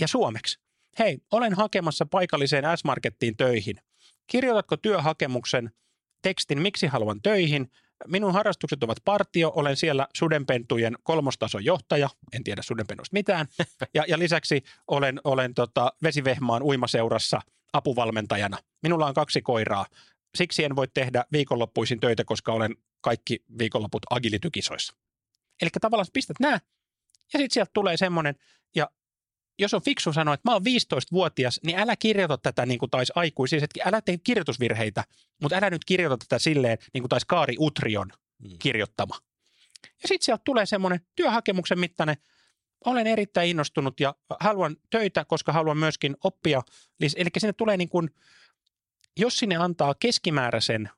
ja suomeksi. Hei, olen hakemassa paikalliseen S-Markettiin töihin. Kirjoitatko työhakemuksen tekstin, miksi haluan töihin? Minun harrastukset ovat partio, olen siellä sudenpentujen kolmostason johtaja, en tiedä sudenpennusta mitään. Ja, ja lisäksi olen, olen tota vesivehmaan uimaseurassa apuvalmentajana. Minulla on kaksi koiraa. Siksi en voi tehdä viikonloppuisin töitä, koska olen kaikki viikonloput agilitykisoissa. Eli tavallaan pistät nämä, ja sitten sieltä tulee semmoinen, ja jos on fiksu sanoa, että mä oon 15-vuotias, niin älä kirjoita tätä niin kuin taisi aikuisia, että älä tee kirjoitusvirheitä, mutta älä nyt kirjoita tätä silleen, niin kuin taisi Kaari Utrion mm. kirjoittama. Ja sitten sieltä tulee semmoinen työhakemuksen mittainen, olen erittäin innostunut ja haluan töitä, koska haluan myöskin oppia. Eli sinne tulee niin kuin, jos sinne antaa keskimääräisen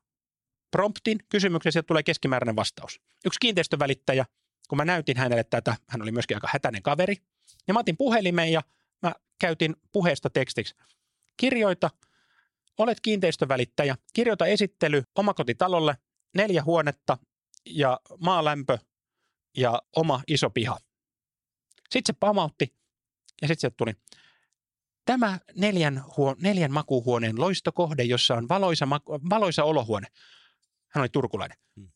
promptin kysymyksen, sieltä tulee keskimääräinen vastaus. Yksi kiinteistövälittäjä, kun mä näytin hänelle tätä, hän oli myöskin aika hätäinen kaveri, ja mä otin puhelimeen ja mä käytin puheesta tekstiksi. Kirjoita, olet kiinteistövälittäjä, kirjoita esittely omakotitalolle, neljä huonetta ja maalämpö ja oma iso piha. Sitten se pamautti ja sitten se tuli. Tämä neljän, huo, neljän makuuhuoneen loistokohde, jossa on valoisa, valoisa olohuone. Hän oli turkulainen. Hmm.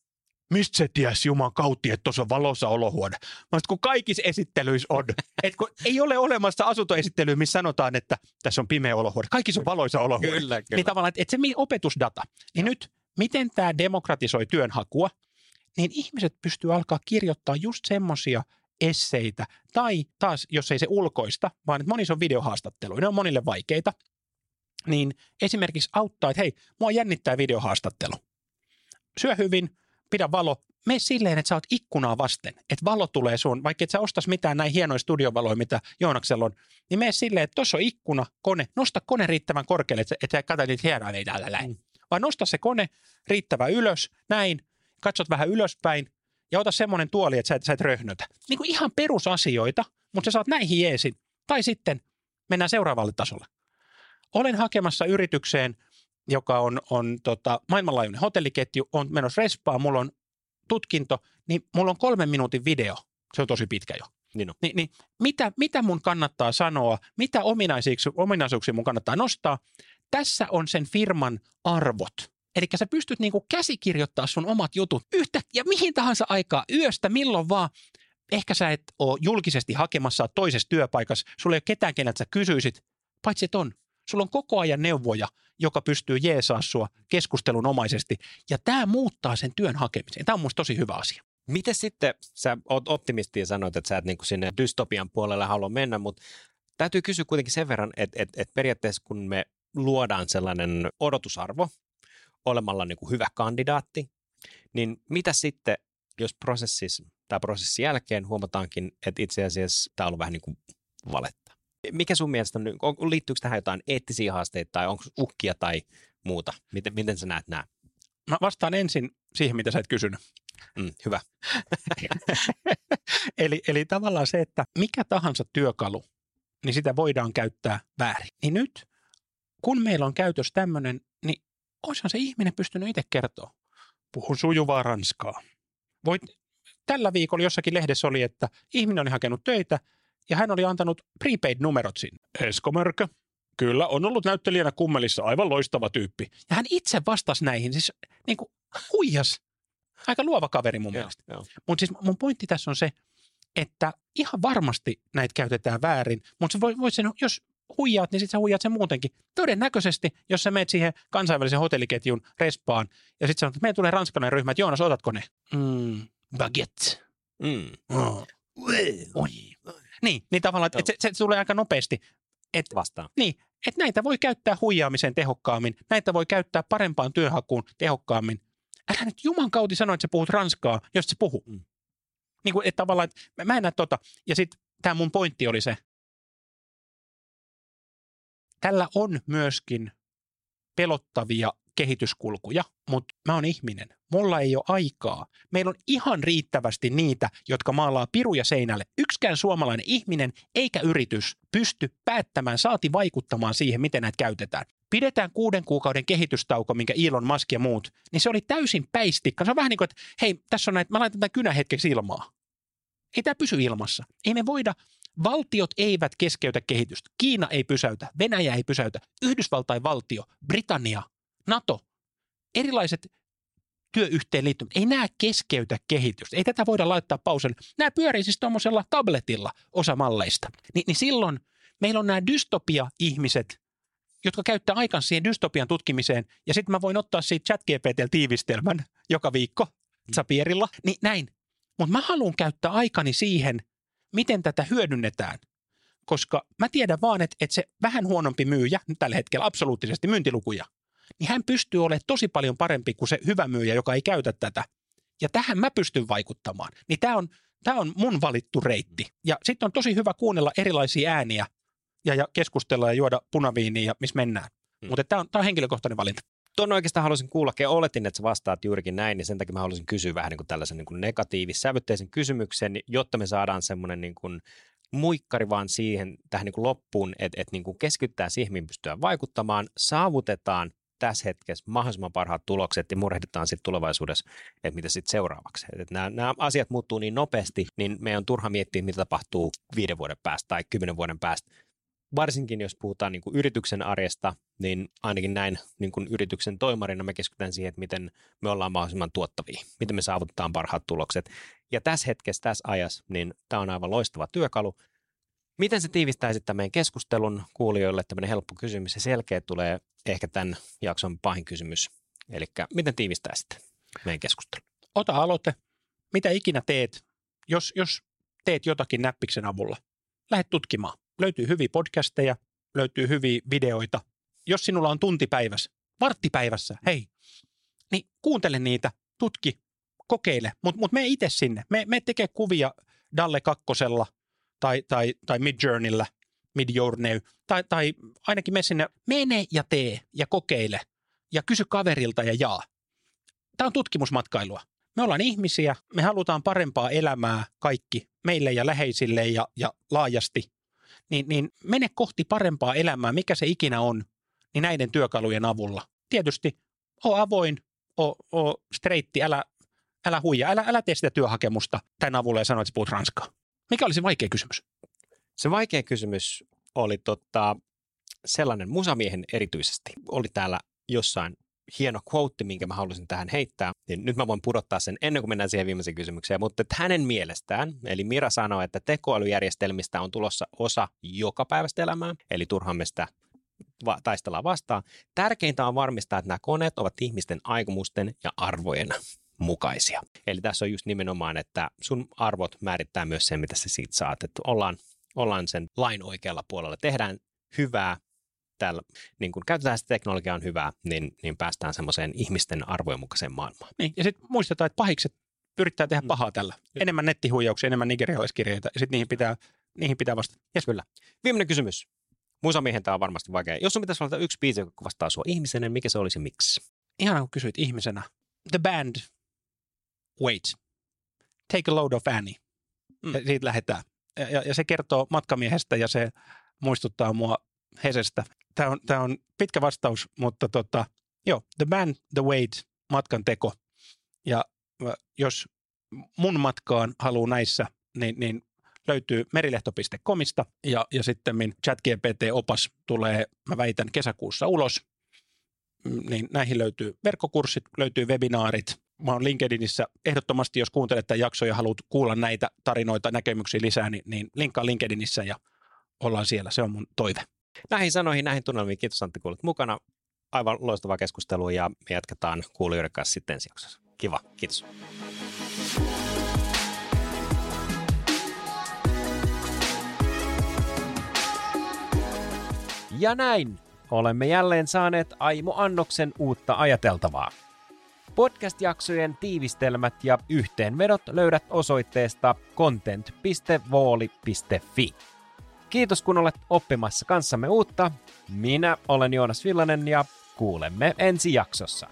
Mistä se ties Juman kautta, että tuossa on valossa olohuone? Mä kun kaikissa esittelyissä on. Et kun ei ole olemassa asuntoesittelyä, missä sanotaan, että tässä on pimeä olohuone. Kaikissa on valoisa olohuone. Kyllä, kyllä. Niin tavallaan, että, että se opetusdata. Niin nyt, miten tämä demokratisoi työnhakua, niin ihmiset pystyy alkaa kirjoittaa just semmoisia esseitä. Tai taas, jos ei se ulkoista, vaan että monissa on videohaastatteluja, ne on monille vaikeita, niin esimerkiksi auttaa, että hei, mua jännittää videohaastattelu syö hyvin, pidä valo, mene silleen, että sä oot ikkunaa vasten, että valo tulee sun, vaikka et sä ostas mitään näin hienoja studiovaloja, mitä Joonaksella on, niin mene silleen, että tuossa on ikkuna, kone, nosta kone riittävän korkealle, että, katsoit niitä hienoja niitä täällä näin. Mm. Vaan nosta se kone riittävän ylös, näin, katsot vähän ylöspäin ja ota semmoinen tuoli, että sä et, sä et röhnötä. Niin kuin ihan perusasioita, mutta sä saat näihin jeesin. Tai sitten mennään seuraavalle tasolle. Olen hakemassa yritykseen joka on, on tota, maailmanlaajuinen hotelliketju, on menossa respaan, mulla on tutkinto, niin mulla on kolmen minuutin video. Se on tosi pitkä jo. Niin, no. Ni, niin mitä, mitä mun kannattaa sanoa, mitä ominaisuuksia, ominaisuuksia mun kannattaa nostaa? Tässä on sen firman arvot. Eli sä pystyt niinku käsikirjoittaa sun omat jutut yhtä ja mihin tahansa aikaa, yöstä, milloin vaan. Ehkä sä et ole julkisesti hakemassa toisessa työpaikassa, sulla ei ole ketään, keneltä sä kysyisit, paitsi että on. Sulla on koko ajan neuvoja, joka pystyy jeesaa sua keskustelunomaisesti. Ja tämä muuttaa sen työn hakemisen. Tämä on musta tosi hyvä asia. Miten sitten, sä oot optimisti ja sanoit, että sä et niinku sinne dystopian puolelle halua mennä, mutta täytyy kysyä kuitenkin sen verran, että, että, että periaatteessa kun me luodaan sellainen odotusarvo olemalla niin kuin hyvä kandidaatti, niin mitä sitten, jos prosessis tai prosessin jälkeen huomataankin, että itse asiassa tämä on ollut vähän niin kuin valetta. Mikä sun mielestä on, liittyykö tähän jotain eettisiä haasteita tai onko uhkia tai muuta? Miten, miten sä näet nämä? Mä vastaan ensin siihen, mitä sä et kysynyt. Mm, hyvä. eli, eli tavallaan se, että mikä tahansa työkalu, niin sitä voidaan käyttää väärin. Niin nyt, kun meillä on käytös tämmöinen, niin olisihan se ihminen pystynyt itse kertoa. Puhun sujuvaa ranskaa. Voit, tällä viikolla jossakin lehdessä oli, että ihminen oli hakenut töitä ja hän oli antanut prepaid-numerot sinne. Esko Mörkö, kyllä, on ollut näyttelijänä kummelissa aivan loistava tyyppi. Ja hän itse vastasi näihin, siis niin kuin huijas. Aika luova kaveri mun mielestä. Mutta siis mun pointti tässä on se, että ihan varmasti näitä käytetään väärin, mutta voi, voi sen, jos huijaat, niin sitten sä huijaat sen muutenkin. Todennäköisesti, jos sä meet siihen kansainvälisen hotelliketjun respaan ja sitten sanot, että meidän tulee ranskalainen ryhmä, että Joonas, otatko ne? Mm, baguette. Mm. Oh. Oi. Niin, niin tavallaan, että se, se tulee aika nopeasti. Et, Vastaan. Niin, että näitä voi käyttää huijaamiseen tehokkaammin, näitä voi käyttää parempaan työhakuun tehokkaammin. Älä nyt juman kauti sano, että sä puhut ranskaa, jos se puhuu. Mm. Niin kuin, että tavallaan, että mä en näe tota. Ja sitten tämä mun pointti oli se, tällä on myöskin pelottavia kehityskulkuja, mutta mä oon ihminen. Mulla ei ole aikaa. Meillä on ihan riittävästi niitä, jotka maalaa piruja seinälle. Yksikään suomalainen ihminen eikä yritys pysty päättämään, saati vaikuttamaan siihen, miten näitä käytetään. Pidetään kuuden kuukauden kehitystauko, minkä Elon Musk ja muut, niin se oli täysin päistikka. Se on vähän niin kuin, että hei, tässä on näitä, mä laitan tämän kynä hetkeksi ilmaa. Ei tämä pysy ilmassa. Ei me voida, valtiot eivät keskeytä kehitystä. Kiina ei pysäytä, Venäjä ei pysäytä, Yhdysvaltain valtio, Britannia, NATO, erilaiset työyhteenliittymät, ei nämä keskeytä kehitystä. Ei tätä voida laittaa pauselle. Nämä pyörii siis tuommoisella tabletilla osa malleista. Ni, niin silloin meillä on nämä dystopia-ihmiset, jotka käyttää aikansa siihen dystopian tutkimiseen, ja sitten mä voin ottaa siitä chat tiivistelmän joka viikko Zapierilla, niin näin. Mutta mä haluan käyttää aikani siihen, miten tätä hyödynnetään. Koska mä tiedän vaan, että, että se vähän huonompi myyjä, tällä hetkellä absoluuttisesti myyntilukuja, niin hän pystyy olemaan tosi paljon parempi kuin se hyvä myyjä, joka ei käytä tätä. Ja tähän mä pystyn vaikuttamaan. Niin tämä on, tämä on mun valittu reitti. Ja sitten on tosi hyvä kuunnella erilaisia ääniä ja, ja keskustella ja juoda punaviiniä ja missä mennään. Hmm. Mutta tämä on, tämä on henkilökohtainen valinta. Tuon oikeastaan haluaisin kuulla, ja oletin, että sä vastaat juurikin näin, niin sen takia mä haluaisin kysyä vähän niin kuin tällaisen niin kuin negatiivis-sävytteisen kysymyksen, jotta me saadaan semmoinen niin kuin muikkari vaan siihen tähän niin kuin loppuun, että, että niin kuin keskittää siihen, mihin pystytään vaikuttamaan, saavutetaan tässä hetkessä mahdollisimman parhaat tulokset ja murehditaan sitten tulevaisuudessa, että mitä sitten seuraavaksi. Että nämä, nämä asiat muuttuu niin nopeasti, niin meidän on turha miettiä, mitä tapahtuu viiden vuoden päästä tai kymmenen vuoden päästä. Varsinkin jos puhutaan niin kuin yrityksen arjesta, niin ainakin näin niin kuin yrityksen toimarina me keskitytään siihen, että miten me ollaan mahdollisimman tuottavia, miten me saavutetaan parhaat tulokset. Ja tässä hetkessä, tässä ajassa, niin tämä on aivan loistava työkalu. Miten se tiivistäisi tämän meidän keskustelun kuulijoille? Tämmöinen helppo kysymys ja selkeä tulee ehkä tämän jakson pahin kysymys. Eli miten tiivistäisitte meidän keskustelun? Ota aloite. Mitä ikinä teet, jos, jos teet jotakin näppiksen avulla, lähde tutkimaan. Löytyy hyviä podcasteja, löytyy hyviä videoita. Jos sinulla on tunti päivässä, vartti päivässä, hei, niin kuuntele niitä, tutki, kokeile, mutta mut mene itse sinne. Me, me tekee kuvia Dalle kakkosella tai, tai, tai Midjourneyllä – Midjourney, tai, tai ainakin mene sinne, mene ja tee ja kokeile ja kysy kaverilta ja jaa. Tämä on tutkimusmatkailua. Me ollaan ihmisiä, me halutaan parempaa elämää kaikki, meille ja läheisille ja, ja laajasti. Niin, niin mene kohti parempaa elämää, mikä se ikinä on, niin näiden työkalujen avulla. Tietysti o avoin, o, o streitti, älä, älä huija, älä, älä tee sitä työhakemusta tämän avulla ja sano, että puhut ranskaa. Mikä oli se vaikea kysymys? Se vaikea kysymys oli tota, sellainen musamiehen erityisesti. Oli täällä jossain hieno quote, minkä mä haluaisin tähän heittää. Niin nyt mä voin pudottaa sen ennen kuin mennään siihen viimeiseen kysymykseen. Mutta että hänen mielestään, eli Mira sanoi, että tekoälyjärjestelmistä on tulossa osa joka päivästä elämää, eli turhaan me sitä va- taistellaan vastaan. Tärkeintä on varmistaa, että nämä koneet ovat ihmisten aikomusten ja arvojen mukaisia. Eli tässä on just nimenomaan, että sun arvot määrittää myös sen, mitä sä siitä saat. Että ollaan ollaan sen lain oikealla puolella. Tehdään hyvää, täällä, niin kun käytetään sitä teknologiaa on hyvää, niin, niin päästään semmoiseen ihmisten arvojen mukaiseen maailmaan. Niin, ja sitten muistetaan, että pahikset yrittää tehdä mm. pahaa tällä. Enemmän nettihuijauksia, enemmän nigerialaiskirjeitä ja sitten niihin pitää, niihin pitää vastata. Yes. Kyllä. Viimeinen kysymys. Musamiehen tämä on varmasti vaikea. Jos sun pitäisi valita yksi biisi, joka kuvastaa sua ihmisenä, mikä se olisi miksi? Ihan kun kysyit ihmisenä. The band, wait. Take a load of Annie. Mm. Ja siitä lähdetään. Ja, ja, se kertoo matkamiehestä ja se muistuttaa mua Hesestä. Tämä on, tämä on pitkä vastaus, mutta tota, joo, The Band, The Wait, matkan teko. Ja jos mun matkaan haluaa näissä, niin, niin löytyy merilehto.comista ja, ja sitten ChatGPT-opas tulee, mä väitän, kesäkuussa ulos. Mm, niin näihin löytyy verkkokurssit, löytyy webinaarit. Mä oon LinkedInissä ehdottomasti, jos kuuntelet tämän jakson ja haluat kuulla näitä tarinoita, näkemyksiä lisää, niin, niin linkkaa LinkedInissä ja ollaan siellä. Se on mun toive. Näihin sanoihin, näihin tunnelmiin, kiitos Antti, kuulit mukana. Aivan loistavaa keskustelua ja me jatketaan kuulijoiden kanssa sitten ensi jaksossa. Kiva, kiitos. Ja näin olemme jälleen saaneet Aimo Annoksen uutta ajateltavaa. Podcast-jaksojen tiivistelmät ja yhteenvedot löydät osoitteesta content.vooli.fi. Kiitos kun olet oppimassa kanssamme uutta. Minä olen Joonas Villanen ja kuulemme ensi jaksossa.